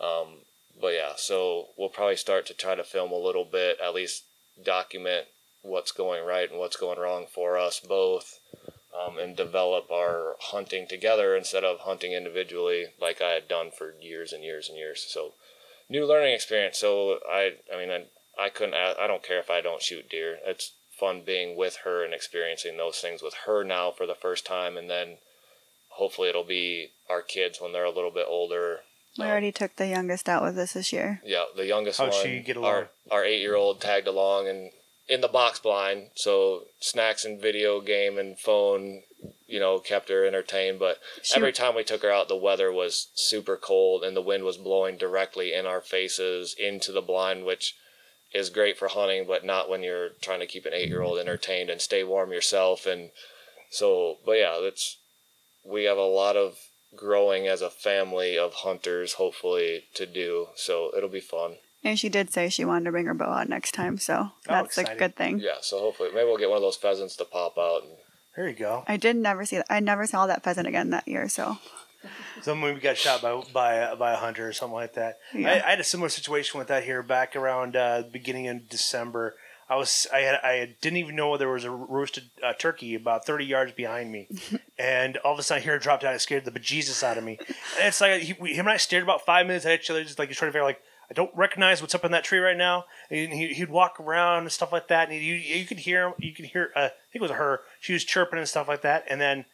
Um, but yeah, so we'll probably start to try to film a little bit, at least document what's going right and what's going wrong for us both, um, and develop our hunting together instead of hunting individually like I had done for years and years and years. So new learning experience. So I, I mean, I, I couldn't, I don't care if I don't shoot deer. It's fun being with her and experiencing those things with her now for the first time, and then hopefully it'll be our kids when they're a little bit older. We Um, already took the youngest out with us this year. Yeah, the youngest How'd one, she get along? our our eight year old tagged along and in the box blind, so snacks and video game and phone, you know, kept her entertained. But She- every time we took her out, the weather was super cold and the wind was blowing directly in our faces into the blind, which is great for hunting, but not when you're trying to keep an eight year old entertained and stay warm yourself. And so, but yeah, that's we have a lot of growing as a family of hunters, hopefully, to do. So it'll be fun. And she did say she wanted to bring her bow out next time, so that's a exciting. good thing. Yeah, so hopefully, maybe we'll get one of those pheasants to pop out. And, There you go. I did never see that. I never saw that pheasant again that year, so Someone we got shot by by by a hunter or something like that. Yeah. I, I had a similar situation with that here back around uh, beginning in December. I was I had I didn't even know there was a roasted uh, turkey about thirty yards behind me, and all of a sudden here hear it drop down. It scared the bejesus out of me. And it's like he, we, him and I stared about five minutes at each other, just like he's trying to figure like I don't recognize what's up in that tree right now. And he, he'd walk around and stuff like that, and you you could hear him. You could hear uh, I think it was her. She was chirping and stuff like that, and then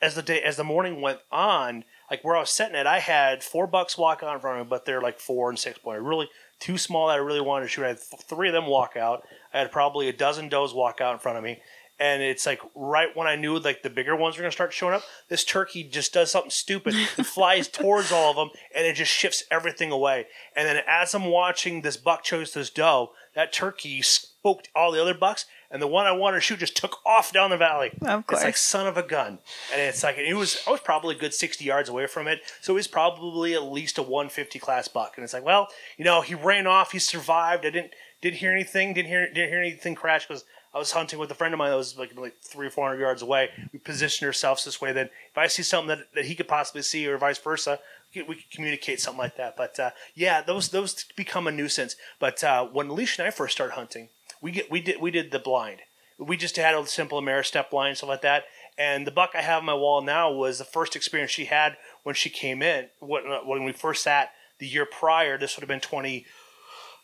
as the day as the morning went on, like where I was sitting at, I had four bucks walk out in front of me, but they're like four and six point. Really too small that I really wanted to shoot. I had three of them walk out. I had probably a dozen does walk out in front of me. And it's like right when I knew like the bigger ones were gonna start showing up, this turkey just does something stupid. It flies towards all of them, and it just shifts everything away. And then as I'm watching this buck chase this doe, that turkey spooked all the other bucks, and the one I wanted to shoot just took off down the valley. Of course, It's like son of a gun. And it's like it was I was probably a good sixty yards away from it. So it was probably at least a one fifty class buck. And it's like, well, you know, he ran off, he survived. I didn't didn't hear anything, didn't hear didn't hear anything crash because I was hunting with a friend of mine that was like like three or four hundred yards away. We positioned ourselves this way that if I see something that, that he could possibly see or vice versa, we could, we could communicate something like that. But uh, yeah, those those become a nuisance. But uh, when Alicia and I first started hunting, we get we did we did the blind. We just had a simple Ameristep blind stuff like that. And the buck I have on my wall now was the first experience she had when she came in. When, when we first sat the year prior, this would have been 2017.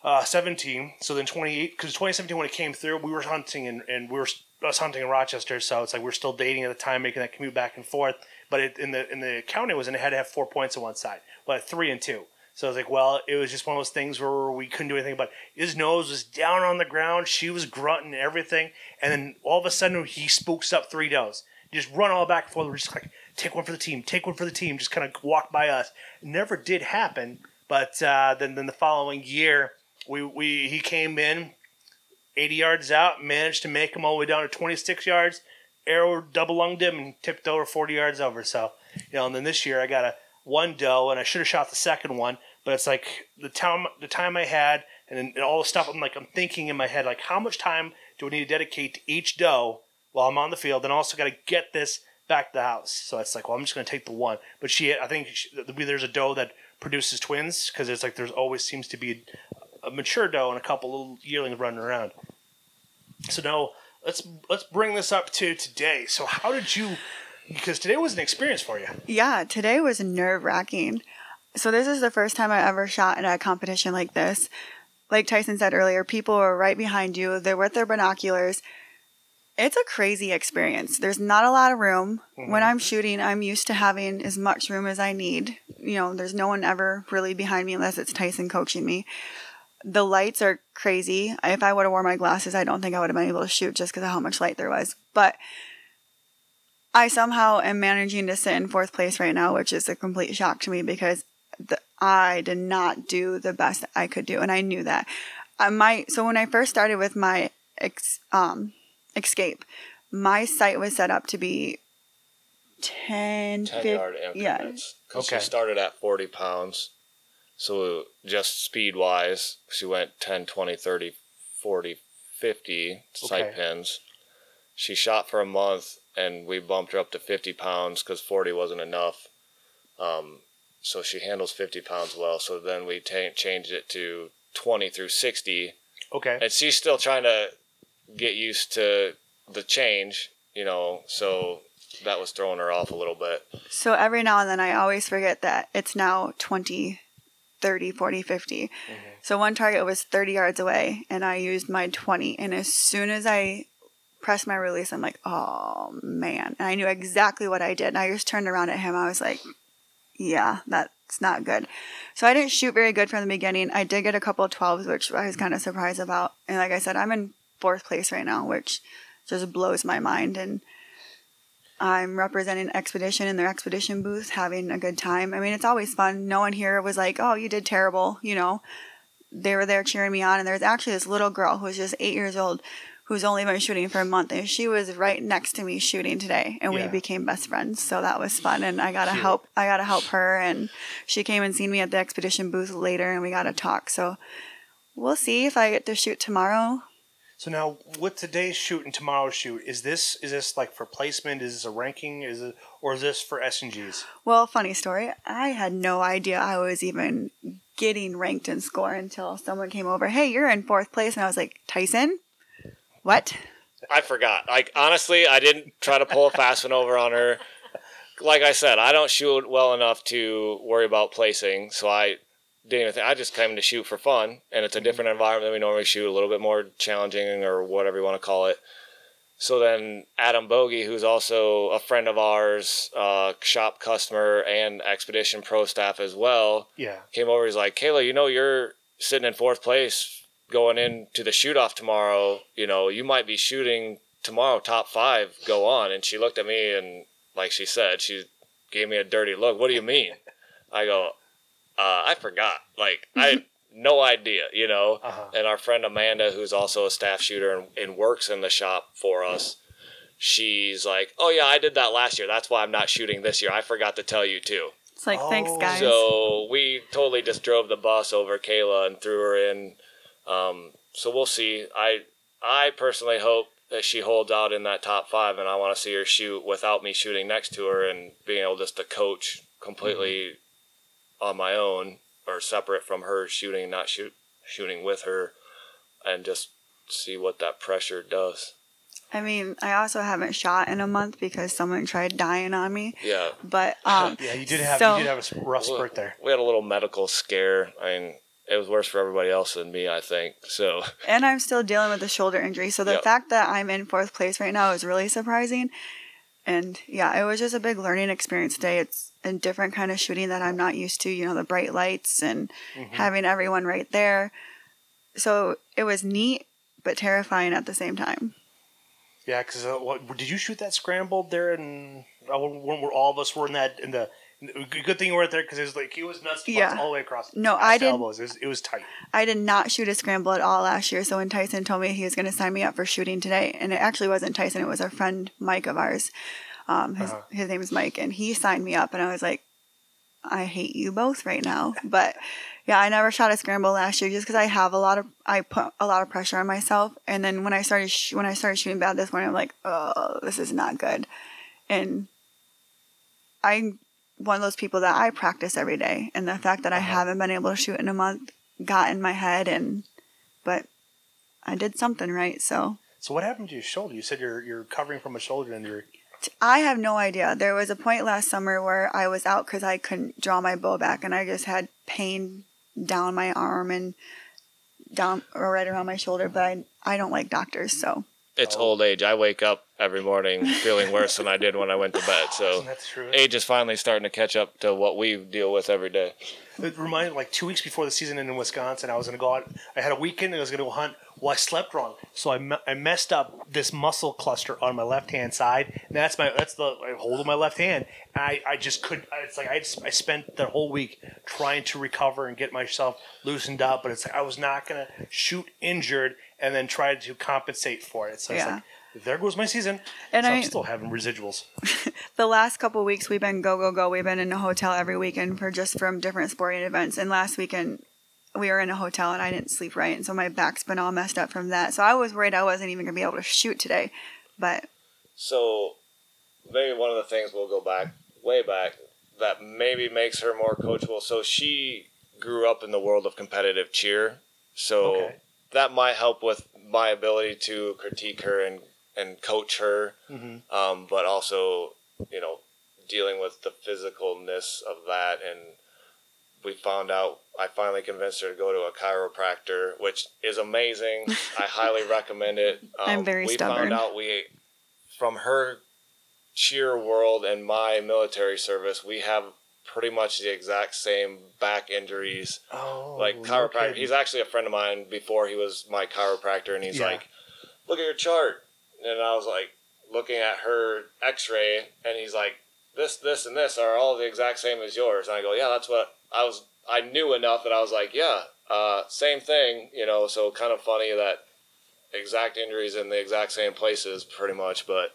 Uh, 17. so then 28, because 2017 when it came through, we were hunting and, and we were was hunting in Rochester, so it's like we are still dating at the time, making that commute back and forth. But it, in the in the county it was, and it had to have four points on one side, but three and two. So I was like, well, it was just one of those things where we couldn't do anything. But his nose was down on the ground. She was grunting everything. And then all of a sudden, he spooks up three does. Just run all back and forth. We're just like, take one for the team, take one for the team. Just kind of walk by us. Never did happen. But uh, then, then the following year, we, we he came in, 80 yards out, managed to make him all the way down to 26 yards. Arrow double lunged him and tipped over 40 yards over. So, you know, and then this year I got a one doe, and I should have shot the second one, but it's like the time the time I had, and, and all the stuff. I'm like I'm thinking in my head, like how much time do I need to dedicate to each doe while I'm on the field, and also got to get this back to the house. So it's like, well, I'm just going to take the one. But she, I think she, there's a doe that produces twins because it's like there's always seems to be mature doe and a couple little yearlings running around. So now let's let's bring this up to today. So how did you? Because today was an experience for you. Yeah, today was nerve wracking. So this is the first time I ever shot in a competition like this. Like Tyson said earlier, people are right behind you. They're with their binoculars. It's a crazy experience. There's not a lot of room. Mm-hmm. When I'm shooting, I'm used to having as much room as I need. You know, there's no one ever really behind me unless it's Tyson coaching me. The lights are crazy. If I would have worn my glasses, I don't think I would have been able to shoot just because of how much light there was. But I somehow am managing to sit in fourth place right now, which is a complete shock to me because the, I did not do the best I could do, and I knew that. I might. So when I first started with my ex, um, escape, my sight was set up to be 10, 10 fif- yard yeah, increments. Because Okay. she started at 40 pounds. So just speed wise, she went 10, 20, 30, 40, 50 sight Okay. pins. She shot for a month and we bumped her up to 50 pounds because 40 wasn't enough. Um, so she handles 50 pounds well. So then we ta changed it to 20 through 60 Okay. and she's still trying to get used to the change, you know. So that was throwing her off a little bit. So every now and then I always forget that it's now 23 30, 40, 50. Mm-hmm. So one target was 30 yards away and I used my 20. And as soon as I pressed my release, I'm like, oh man. And I knew exactly what I did. And I just turned around at him. I was like, yeah, that's not good. So I didn't shoot very good from the beginning. I did get a couple of 12s, which I was kind of surprised about. And like I said, I'm in fourth place right now, which just blows my mind. And I'm representing Expedition in their Expedition booth, having a good time. I mean, it's always fun. No one here was like, oh, you did terrible, you know. They were there cheering me on. And there's actually this little girl who was just eight years old who's only been shooting for a month. And she was right next to me shooting today. And Yeah. we became best friends. So that was fun. And I got to help. I got to help her. And she came and seen me at the Expedition booth later and we got to talk. So we'll see if I get to shoot tomorrow. So now, with today's shoot and tomorrow's shoot, is this is this like for placement? Is this a ranking? Is it or is this for S and Gs? Well, funny story. I had no idea I was even getting ranked in score until someone came over. Hey, you're in fourth place, and I was like, Tyson, what? I forgot. Like honestly, I didn't try to pull a fast one over on her. Like I said, I don't shoot well enough to worry about placing, so I didn't even think. I just came to shoot for fun, and it's a different environment than we normally shoot, a little bit more challenging or whatever you want to call it. So then Adam Bogey, who's also a friend of ours, uh, shop customer and Expedition Pro staff as well, Yeah. came over. He's like, Kayla, you know, you're sitting in fourth place going into the shoot off tomorrow. You know, you might be shooting tomorrow, top five, go on. And she looked at me and, like she said, she gave me a dirty look. What do you mean? I go, uh, I forgot. Like, I had no idea, you know. Uh-huh. And our friend Amanda, who's also a staff shooter and, and works in the shop for us, she's like, Oh, yeah, I did that last year. That's why I'm not shooting this year. I forgot to tell you, too. It's like, thanks, Oh. guys. So we totally just drove the bus over Kayla and threw her in. Um, so we'll see. I I personally hope that she holds out in that top five, and I want to see her shoot without me shooting next to her and being able just to coach completely on my own or separate from her shooting, not shoot shooting with her, and just see what that pressure does. I mean, I also haven't shot in a month because someone tried dying on me. Yeah. But um, Yeah, you did have so, you did have a rough spurt there. We had a little medical scare. I mean, it was worse for everybody else than me, I think. So. and I'm still dealing with the shoulder injury. So the Yep. fact that I'm in fourth place right now is really surprising. And yeah, it was just a big learning experience today. It's a different kind of shooting that I'm not used to, you know, the bright lights and having everyone right there. So it was neat, but terrifying at the same time. Yeah, because uh, what did you shoot that scrambled there? And uh, when, when all of us were in that in the. Good thing you weren't there because it was like it was nuts Yeah. all the way across. No, I did- Elbows. It was, it was tight. I did not shoot a scramble at all last year. So when Tyson told me he was going to sign me up for shooting today, and it actually wasn't Tyson, it was our friend Mike of ours. Um, his, his name is Mike, and he signed me up, and I was like, I hate you both right now. But yeah, I never shot a scramble last year just because I have a lot of I put a lot of pressure on myself. And then when I started sh- when I started shooting bad this morning, I'm like, oh, this is not good. And I'm one of those people that I practice every day, and the fact that I haven't been able to shoot in a month got in my head, and but I did something right. So So what happened to your shoulder? You said you're you're covering from a shoulder injury. I have no idea. There was a point last summer where I was out because I couldn't draw my bow back, and I just had pain down my arm and down or right around my shoulder. But I I don't like doctors, so It's old age. I wake up every morning feeling worse than I did when I went to bed. So true? age is finally starting to catch up to what we deal with every day. It reminded like two weeks before the season in Wisconsin, I was going to go out. I had a weekend and I was going to go hunt. Well, I slept wrong, so I, me- I messed up this muscle cluster on my left hand side, and that's my that's the I hold of my left hand. And I, I just couldn't. It's like I, I spent the whole week trying to recover and get myself loosened up, but it's like I was not going to shoot injured and then try to compensate for it. So it's Yeah. like there goes my season. And so I- I'm still having residuals. the last couple weeks we've been go go go. We've been in a hotel every weekend for just from different sporting events. And last weekend we were in a hotel and I didn't sleep right, and so my back's been all messed up from that. So I was worried I wasn't even gonna be able to shoot today, but So maybe one of the things we'll go back way back that maybe makes her more coachable. So she grew up in the world of competitive cheer. So Okay. that might help with my ability to critique her and, and coach her. Um, but also, you know, dealing with the physicalness of that and we found out I finally convinced her to go to a chiropractor, which is amazing. I highly recommend it. Um, I'm very we stubborn. found out we from her cheer world and my military service, we have pretty much the exact same back injuries Oh, like chiropractor. kidding. He's actually a friend of mine before he was my chiropractor, and he's Yeah. like, "Look at your chart," and I was like, looking at her X-ray, and he's like, "This, this, and this are all the exact same as yours," and I go, "Yeah, that's what I was." I knew enough that I was like, "Yeah, uh, same thing," you know. So kind of funny that exact injuries in the exact same places, pretty much, but.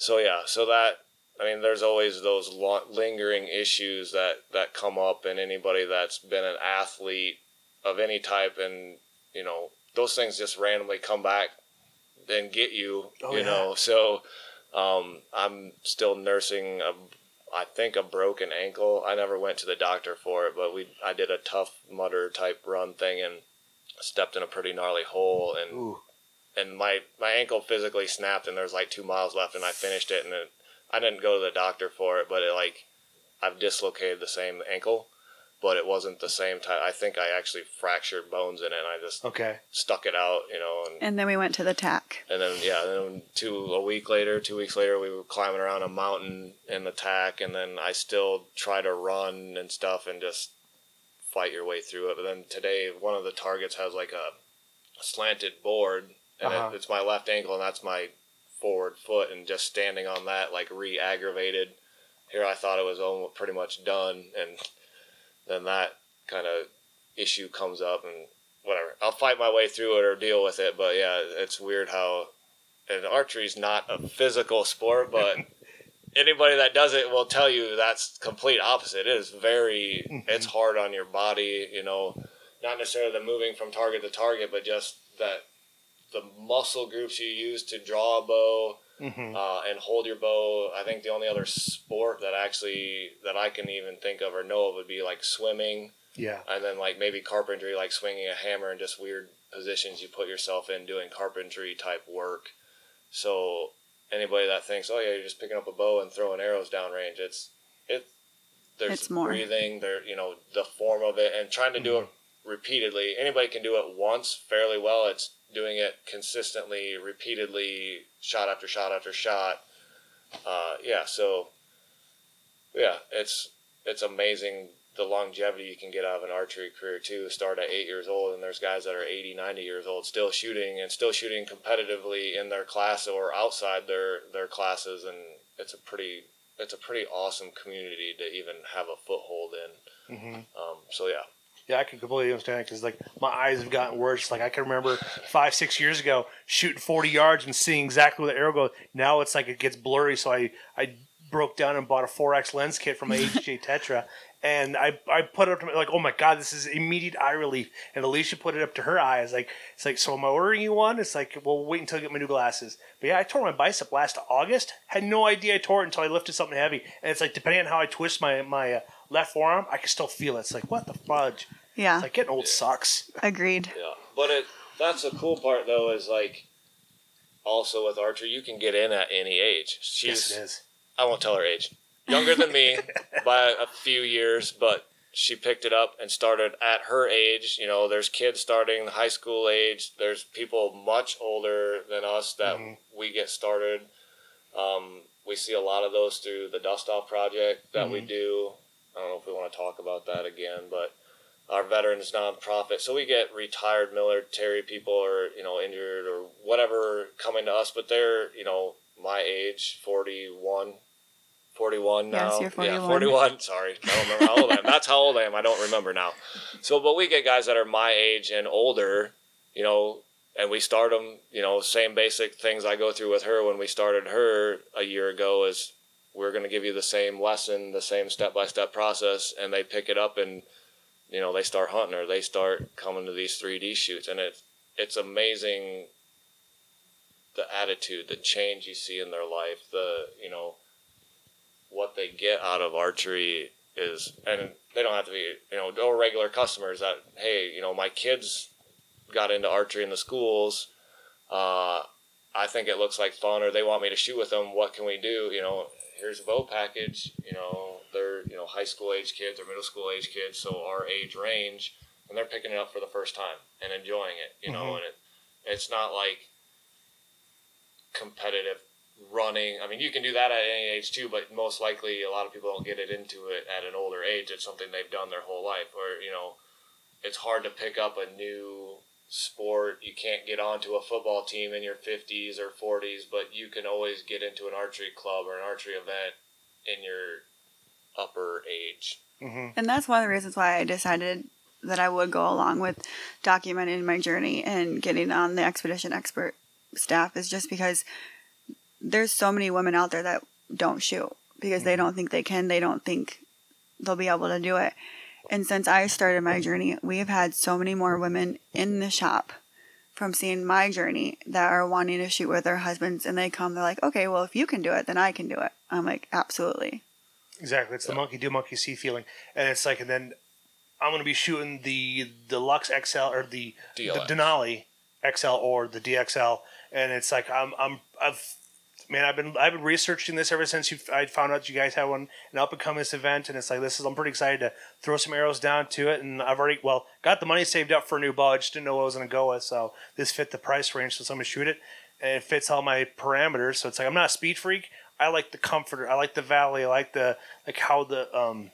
So yeah, so that I mean, there's always those lingering issues that that come up, and anybody that's been an athlete of any type, and you know, those things just randomly come back and get you. Oh, you yeah. know, so um, I'm still nursing a, I think a broken ankle. I never went to the doctor for it, but we I did a Tough Mudder type run thing and stepped in a pretty gnarly hole and Ooh. and my my ankle physically snapped and there's like two miles left and I finished it and it, I didn't go to the doctor for it but it like I've dislocated the same ankle but it wasn't the same type I think I actually fractured bones in it and I just Okay. stuck it out you know and And then we went to the tack. and then yeah then two a week later two weeks later we were climbing around a mountain in the tack and then I still try to run and stuff and just fight your way through it but then today one of the targets has like a slanted board and Uh-huh. it, it's my left ankle and that's my forward foot and just standing on that like re-aggravated here i thought it was almost pretty much done and then that kind of issue comes up and whatever. I'll fight my way through it or deal with it but yeah it's weird how and archery's not a physical sport but anybody that does it will tell you that's complete opposite. It is very mm-hmm. it's hard on your body you know not necessarily the moving from target to target but just that the muscle groups you use to draw a bow Mm-hmm. uh, and hold your bow. I think the only other sport that actually that I can even think of or know of would be like swimming, Yeah. and then like maybe carpentry, like swinging a hammer in just weird positions you put yourself in doing carpentry type work. So anybody that thinks, oh yeah, you're just picking up a bow and throwing arrows downrange, it's it. There's It's more. breathing, there you know the form of it, and trying to do it repeatedly. Anybody can do it once fairly well. It's doing it consistently, repeatedly, shot after shot after shot. Uh, yeah, so yeah, it's it's amazing the longevity you can get out of an archery career too. Start at eight years old, and there's guys that are 80, 90 years old still shooting and still shooting competitively in their class or outside their their classes, and it's a pretty it's a pretty awesome community to even have a foothold in. Mm-hmm. Um, so yeah, Yeah, I can completely understand because like my eyes have gotten worse. Like I can remember five, six years ago shooting forty yards and seeing exactly where the arrow goes. Now it's like it gets blurry. So I I broke down and bought a four X lens kit from my HJ Tetra, and I I put it up to my, like oh my god this is immediate eye relief. And Alicia put it up to her eyes like it's like so am I ordering you one? It's like well wait until I get my new glasses. But yeah, I tore my bicep last August. Had no idea I tore it until I lifted something heavy. And it's like depending on how I twist my my uh, left forearm, I can still feel it. It's like what the fudge. Yeah, It's like getting old sucks. agreed. yeah. But it that's the cool part though is like also with archery you can get in at any age. She's yes, it is. I won't tell her age. Younger than me by a few years, but she picked it up and started at her age. You know, there's kids starting high school age. There's people much older than us that Mhm. we get started. Um, we see a lot of those through the Dust Off Project that we do. I don't know if we want to talk about that again, but our veterans nonprofit. So we get retired military people or, you know, injured or whatever coming to us, but they're, you know, my age, 41, 41 now. Yes, you're Yeah, 41. 41. Sorry. I don't remember how old I am. That's how old I am. I don't remember now. So, but we get guys that are my age and older, you know, and we start them, you know, same basic things I go through with her when we started her a year ago is we're going to give you the same lesson, the same step by step process, and they pick it up and, you know, they start hunting or they start coming to these 3D shoots, and it's it's amazing the attitude, the change you see in their life, the you know what they get out of archery is, and they don't have to be you know or regular customers that hey you know my kids got into archery in the schools. Uh, I think it looks like fun, or they want me to shoot with them. What can we do? You know, here's a bow package. You know, they're you know high school age kids or middle school age kids, so our age range, and they're picking it up for the first time and enjoying it. You know, Mhm. and it, it's not like competitive running. I mean, you can do that at any age too, but most likely a lot of people don't get it into it at an older age. It's something they've done their whole life, or you know, it's hard to pick up a new sport. You can't get onto a football team in your 50s or 40s, but you can always get into an archery club or an archery event in your upper age. hmm And that's one of the reasons why I decided that I would go along with documenting my journey and getting on the expedition expert staff is just because there's so many women out there that don't shoot because they don't think they can, they don't think they'll be able to do it. And since I started my journey, we have had so many more women in the shop from seeing my journey that are wanting to shoot with their husbands and they come, they're like, okay, well, if you can do it, then I can do it. I'm like, absolutely. Exactly. It's the monkey do, monkey see feeling, and it's like, and then I'm going to be shooting the deluxe XL or the DLX. the Denali XL or the DXL, and it's like I'm I'm I've man I've been I've been researching this ever since you I found out you guys had one an up and coming event, and it's like this is I'm pretty excited to throw some arrows down to it, and I've already well got the money saved up for a new bow. I just didn't know what I was going to go with, so this fit the price range, so I'm going to shoot it, and it fits all my parameters. So it's like I'm not a speed freak. I like the comforter. I like the valley. I like the like how the um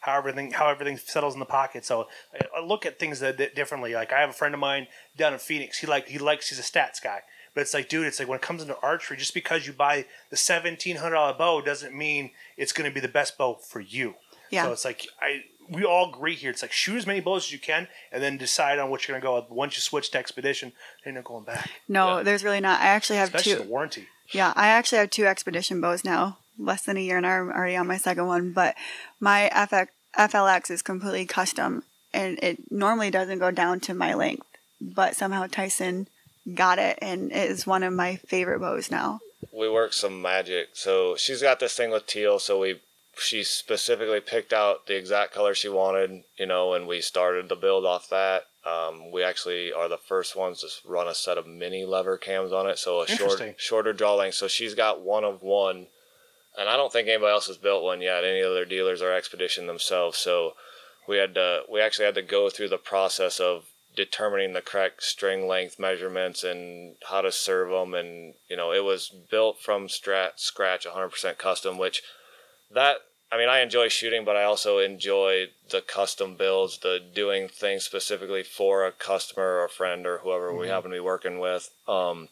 how everything how everything settles in the pocket. So I, I look at things that, that differently. Like I have a friend of mine down in Phoenix. He like he likes he's a stats guy. But it's like, dude, it's like when it comes into archery, just because you buy the seventeen hundred dollar bow doesn't mean it's going to be the best bow for you. Yeah. So it's like I we all agree here. It's like shoot as many bows as you can, and then decide on what you're going to go with. Once you switch to expedition, then you're not going back, No, Yeah. there's really not. I actually have especially two. the warranty. Yeah, I actually have two expedition bows now. Less than a year, and I'm already on my second one. But my FX, FLX is completely custom, and it normally doesn't go down to my length. But somehow Tyson got it, and it is one of my favorite bows now. we worked some magic. So she's got this thing with teal. So we she specifically picked out the exact color she wanted, you know, and we started the build off that. Um, we actually are the first ones to run a set of mini lever cams on it, so a short shorter draw length. So she's got one of one, and I don't think anybody else has built one yet. Any other dealers or expedition themselves. So we had to we actually had to go through the process of determining the correct string length measurements and how to serve them and you know it was built from strat scratch 100% custom which that i mean i enjoy shooting but i also enjoy the custom builds the doing things specifically for a customer or a friend or whoever we happen to be working with. Um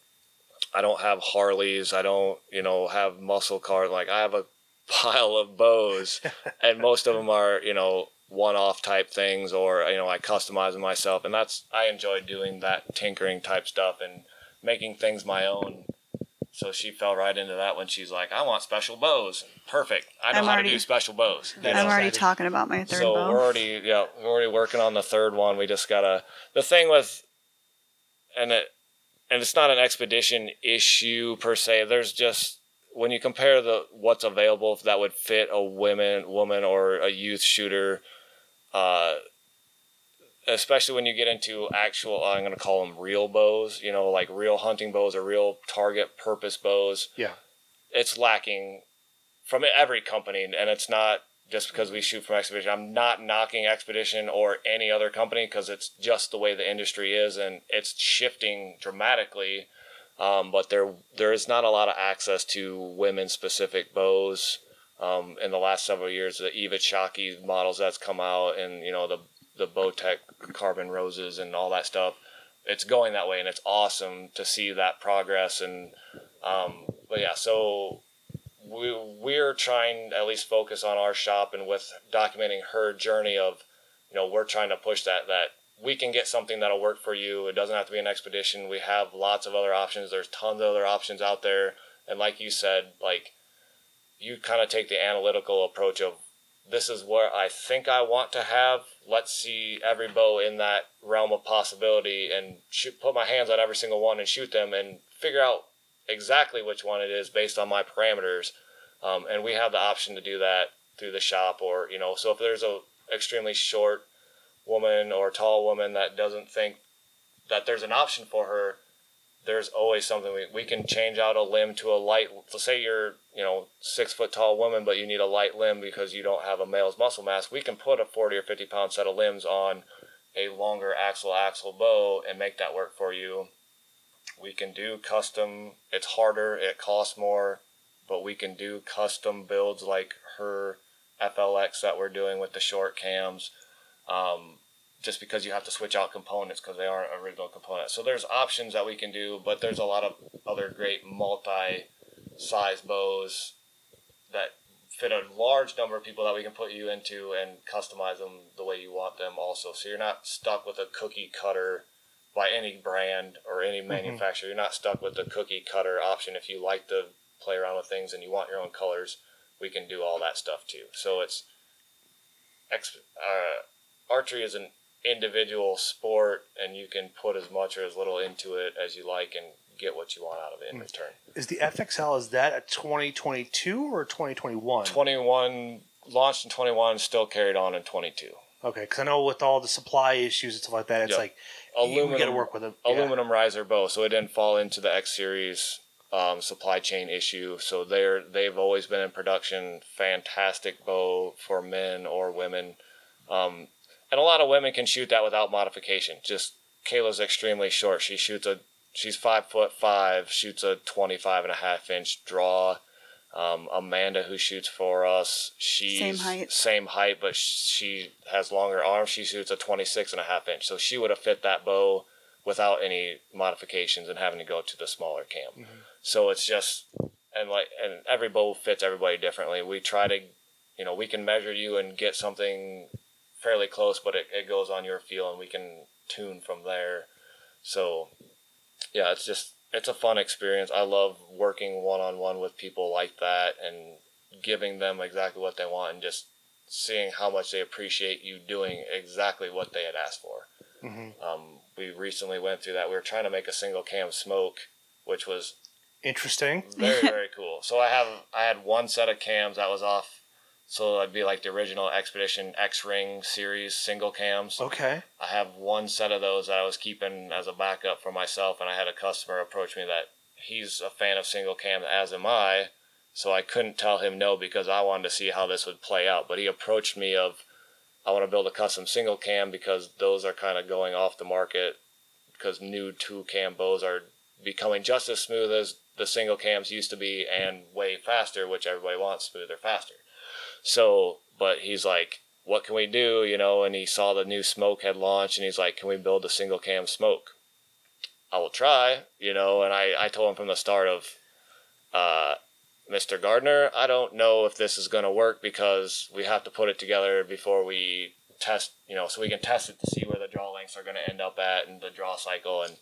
i don't have harleys. I don't you know have muscle cars. Like i have a pile of bows and most of them are you know one-off type things or you know i customize them myself. And that's i enjoy doing that tinkering type stuff and making things my own so she fell right into that when she's like i want special bows. Perfect. I know I'm how already- to do special bows. You I'm know? I'm already talking about my third so bow. we're already yeah we're already working on the third one. We just gotta the thing with and it and it's not an expedition issue per se. There's just when you compare the what's available that would fit a women woman or a youth shooter uh especially when you get into actual i'm going to call them real bows you know like real hunting bows or real target purpose bows Yeah. it's lacking from every company, and it's not just because we shoot from Expedition. I'm not knocking Expedition or any other company because it's just the way the industry is, and it's shifting dramatically. Um, but there there is not a lot of access to women specific bows. Um, in the last several years, the Eva Shockey models that's come out, and you know the the Bowtech carbon roses and all that stuff. It's going that way, and it's awesome to see that progress. And um, but yeah, so we we're trying at least focus on our shop and with documenting her journey of you know we're trying to push that that we can get something that'll work for you it doesn't have to be an expedition we have lots of other options there's tons of other options out there and like you said like you kind of take the analytical approach of this is where I think I want to have. Let's see every bow in that realm of possibility and shoot, put my hands on every single one and shoot them and figure out exactly which one it is based on my parameters. Um, and we have the option to do that through the shop or, you know, so if there's a extremely short woman or tall woman that doesn't think that there's an option for her, there's always something we, we can change out a limb to a light. Say you're you know six foot tall woman, but you need a light limb because you don't have a male's muscle mass. We can put a forty or fifty pound set of limbs on a longer axle axle bow and make that work for you. We can do custom. It's harder. It costs more, but we can do custom builds like her FLX that we're doing with the short cams. Um, just because you have to switch out components because they aren't original components. So there's options that we can do, but there's a lot of other great multi-size bows that fit a large number of people that we can put you into and customize them the way you want them also. So you're not stuck with a cookie cutter by any brand or any manufacturer. You're not stuck with the cookie cutter option. If you like to play around with things and you want your own colors, we can do all that stuff too. So it's uh, archery is an individual sport and you can put as much or as little into it as you like and get what you want out of it in return. Is the FXL is that a 2022 or 2021? 21 launched in 21 still carried on in 22 Okay, because I know with all the supply issues and stuff like that, it's Yeah. like aluminum we got to work with it. Yeah. aluminum riser bow so it didn't fall into the x series um, supply chain issue so they're they've always been in production fantastic bow for men or women um, and a lot of women can shoot that without modification just kayla's extremely short she shoots a she's five foot five shoots a 25 and a half inch draw um, Amanda, who shoots for us, she's Same height. same height, but she has longer arms. She shoots a 26 and a half inch, so she would have fit that bow without any modifications and having to go to the smaller cam. So it's just and like and every bow fits everybody differently. We try to, you know, we can measure you and get something fairly close, but it, it goes on your feel and we can tune from there. So yeah, it's just it's a fun experience. I love working one on one with people like that and giving them exactly what they want and just seeing how much they appreciate you doing exactly what they had asked for. Um, we recently went through that. We were trying to make a single cam smoke, which was Interesting. very very cool. So I have I had one set of cams that was off. So that'd be like the original Expedition X Ring series single cams. Okay. I have one set of those that I was keeping as a backup for myself, and I had a customer approach me that he's a fan of single cam, as am I. So I couldn't tell him no because I wanted to see how this would play out. But he approached me of, I want to build a custom single cam because those are kind of going off the market because new two cam bows are becoming just as smooth as the single cams used to be and way faster, which everybody wants smoother, faster. So, but he's like, what can we do? You know, and he saw the new smoke had launched and he's like, can we build a single cam smoke? I will try, you know, and I, I told him from the start of, uh, Mr. Gardner, I don't know if this is going to work because we have to put it together before we test, you know, so we can test it to see where the draw lengths are going to end up at and the draw cycle and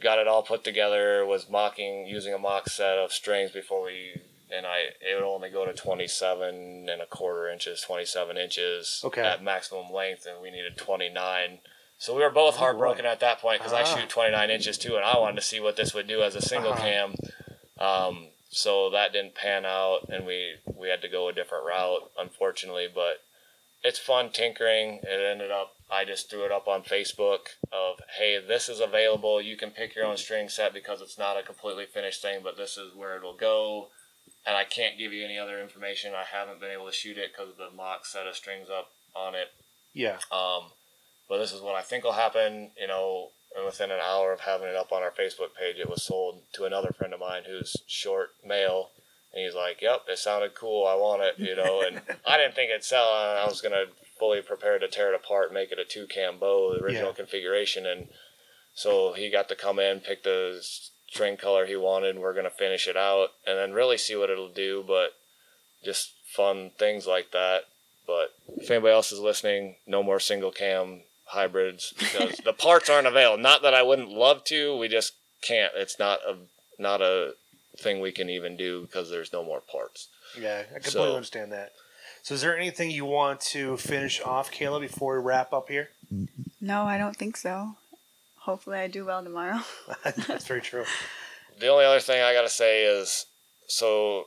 got it all put together, was mocking, using a mock set of strings before we, and I, it would only go to 27 and a quarter inches, 27 inches Okay. at maximum length and we needed 29. So we were both heartbroken at that point because I Ah. shoot 29 inches too, and I wanted to see what this would do as a single Uh-huh. cam. Um, so that didn't pan out, and we we had to go a different route, unfortunately. But it's fun tinkering. It ended up I just threw it up on Facebook of hey, this is available. You can pick your own string set because it's not a completely finished thing, but this is where it'll go. And I can't give you any other information. I haven't been able to shoot it because the mock set of strings up on it. Yeah. Um, but this is what I think will happen. You know, and within an hour of having it up on our Facebook page, it was sold to another friend of mine who's short male. And he's like, "Yep, it sounded cool. I want it." You know, and I didn't think it'd sell. and I was gonna fully prepare to tear it apart, make it a two cam bow, the original Yeah. configuration, and so he got to come in, pick the string color he wanted. and We're gonna finish it out, and then really see what it'll do. But just fun things like that. But if anybody else is listening, no more single cam hybrids because the parts aren't available. Not that I wouldn't love to, we just can't. It's not a not a thing we can even do because there's no more parts. Yeah. I completely So- understand that. So, is there anything you want to finish off, Kayla, before we wrap up here? No, I don't think so. Hopefully, I do well tomorrow. That's very true. The only other thing I gotta say is so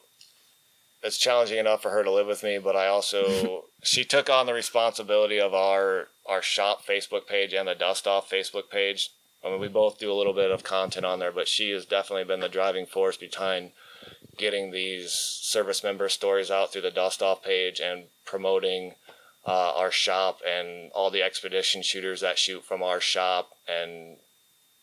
it's challenging enough for her to live with me, but I also she took on the responsibility of our our shop Facebook page and the Dust Off Facebook page I mean, we mm-hmm. both do a little bit of content on there, but she has definitely been the driving force behind getting these service member stories out through the Dust Off page and promoting uh, our shop and all the expedition shooters that shoot from our shop and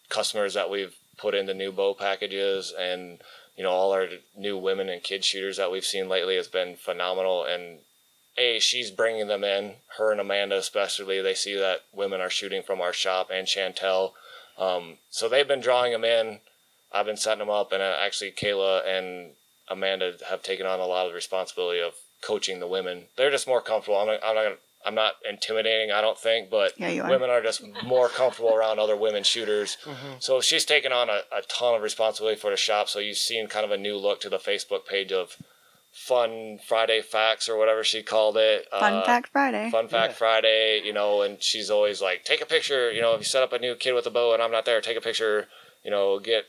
customers that we've put into new bow packages and you know all our new women and kid shooters that we've seen lately has been phenomenal. And a she's bringing them in her and amanda especially. They see that women are shooting from our shop and chantel. Um, so they've been drawing them in. I've been setting them up and uh, actually kayla and amanda have taken on a lot of the responsibility of coaching the women they're just more comfortable i'm not, I'm not I'm not intimidating, I don't think, but Yeah, are. women are just more comfortable around other women shooters. So she's taken on a, a ton of responsibility for the shop. So you've seen kind of a new look to the Facebook page of Fun Friday Facts or whatever she called it. Fun Uh, Fact Friday. Fun Fact Friday, you know, and she's always like, take a picture, you know, if you set up a new kid with a bow and I'm not there, take a picture, you know, get,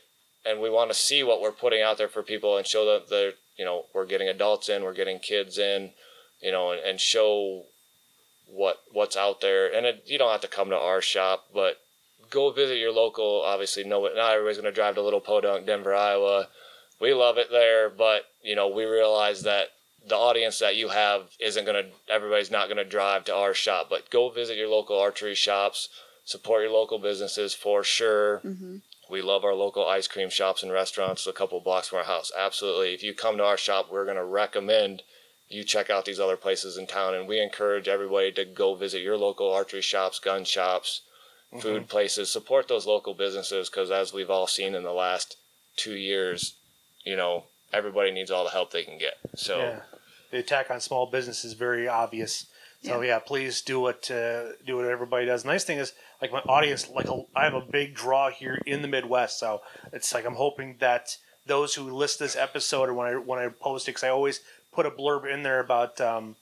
and we want to see what we're putting out there for people and show that they're, you know, we're getting adults in, we're getting kids in, you know, and, and show what what's out there. And it, you don't have to come to our shop, but go visit your local. Obviously, no, not everybody's going to drive to Little Podunk, Denver, Iowa. We love it there, but you know, we realize that the audience that you have isn't going to. Everybody's not going to drive to our shop, but go visit your local archery shops. Support your local businesses for sure. Mm-hmm. We love our local ice cream shops and restaurants a couple blocks from our house. Absolutely. If you come to our shop, we're going to recommend you check out these other places in town. And we encourage everybody to go visit your local archery shops, gun shops, food places. Support those local businesses because, as we've all seen in the last two years, you know, everybody needs all the help they can get. So, Yeah, the attack on small business is very obvious. So yeah, please do what uh, do what everybody does. Nice thing is, like my audience, like a, I have a big draw here in the Midwest, so it's like I'm hoping that those who list this episode or when I when I post it, because I always put a blurb in there about um,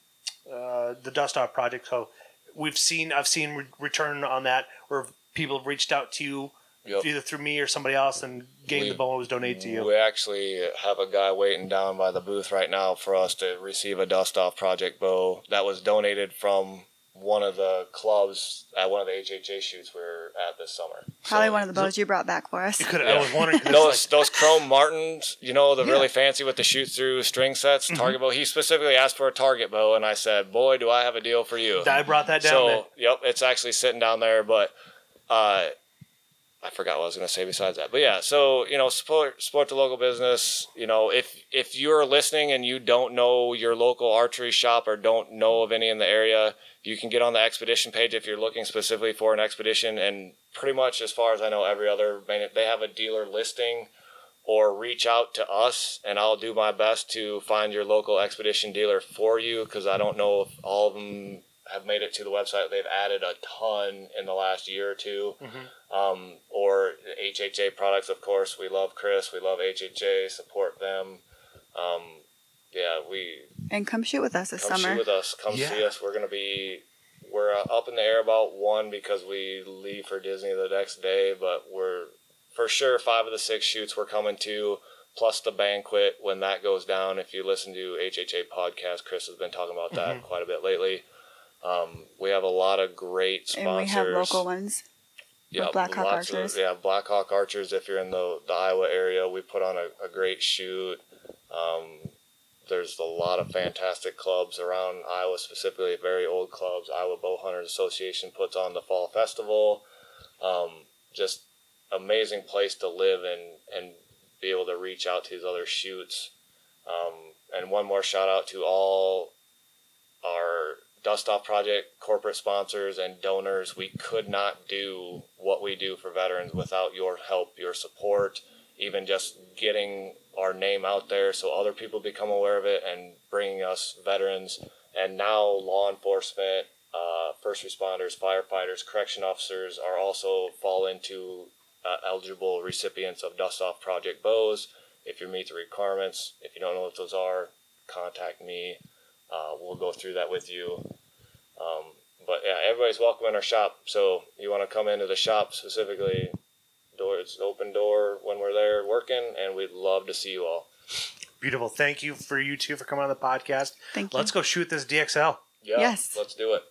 uh, the Dust Off project. So we've seen I've seen re- return on that where people have reached out to you Yep. either through me or somebody else and getting We- the bow was donated to you. We actually have a guy waiting down by the booth right now for us to receive a dust off project bow that was donated from one of the clubs at one of the HHA shoots we were at this summer. Probably So- one of the bows you brought back for us. You could I was wondering 'cause those like, those chrome martins, you know, the Yeah. really fancy with the shoot through string sets, Mm-hmm. target bow. He specifically asked for a target bow, and I said, "Boy, do I have a deal for you." I brought that down so there. yep, it's actually sitting down there, but uh, I forgot what I was going to say besides that. But yeah, so you know, support support the local business. You know, if if you're listening and you don't know your local archery shop or don't know of any in the area, you can get on the expedition page if you're looking specifically for an expedition. And pretty much, as far as I know, every other they have a dealer listing. Or reach out to us, and I'll do my best to find your local expedition dealer for you. Because I don't know if all of them have made it to the website. They've added a ton in the last year or 2 Um, or HHA products, of course. We love Chris. We love HHA. Support them. Um, yeah, we And come shoot with us this come summer. shoot with us. Come Yeah. see us. We're gonna be we're uh, up in the air about one because we leave for Disney the next day, but we're for sure five of the six shoots we're coming to. Plus the banquet when that goes down. If you listen to HHA podcast, Chris has been talking about that Mm-hmm. quite a bit lately. Um, we have a lot of great and we have local ones. Yeah, Blackhawk Archers. Of, yeah, Blackhawk Archers. If you're in the, the Iowa area, we put on a, a great shoot. Um, there's a lot of fantastic clubs around Iowa, specifically very old clubs. Iowa Bow Hunters Association puts on the fall festival. Um, just amazing place to live and and be able to reach out to these other shoots. Um, and one more shout out to all our Dust Off Project corporate sponsors and donors. We could not do what we do for veterans without your help, your support, even just getting our name out there so other people become aware of it and bringing us veterans and now law enforcement, uh, first responders, firefighters, correction officers are also fall into uh, eligible recipients of Dust Off Project bows. If you meet the requirements, if you don't know what those are, contact me. Uh, we'll go through that with you. Um, but yeah, everybody's welcome in our shop. So you want to come into the shop specifically, door it's open door when we're there working, and we'd love to see you all. Beautiful. Thank you for you two for coming on the podcast. Thank you. Let's go shoot this DXL. Yeah, Yes. let's do it.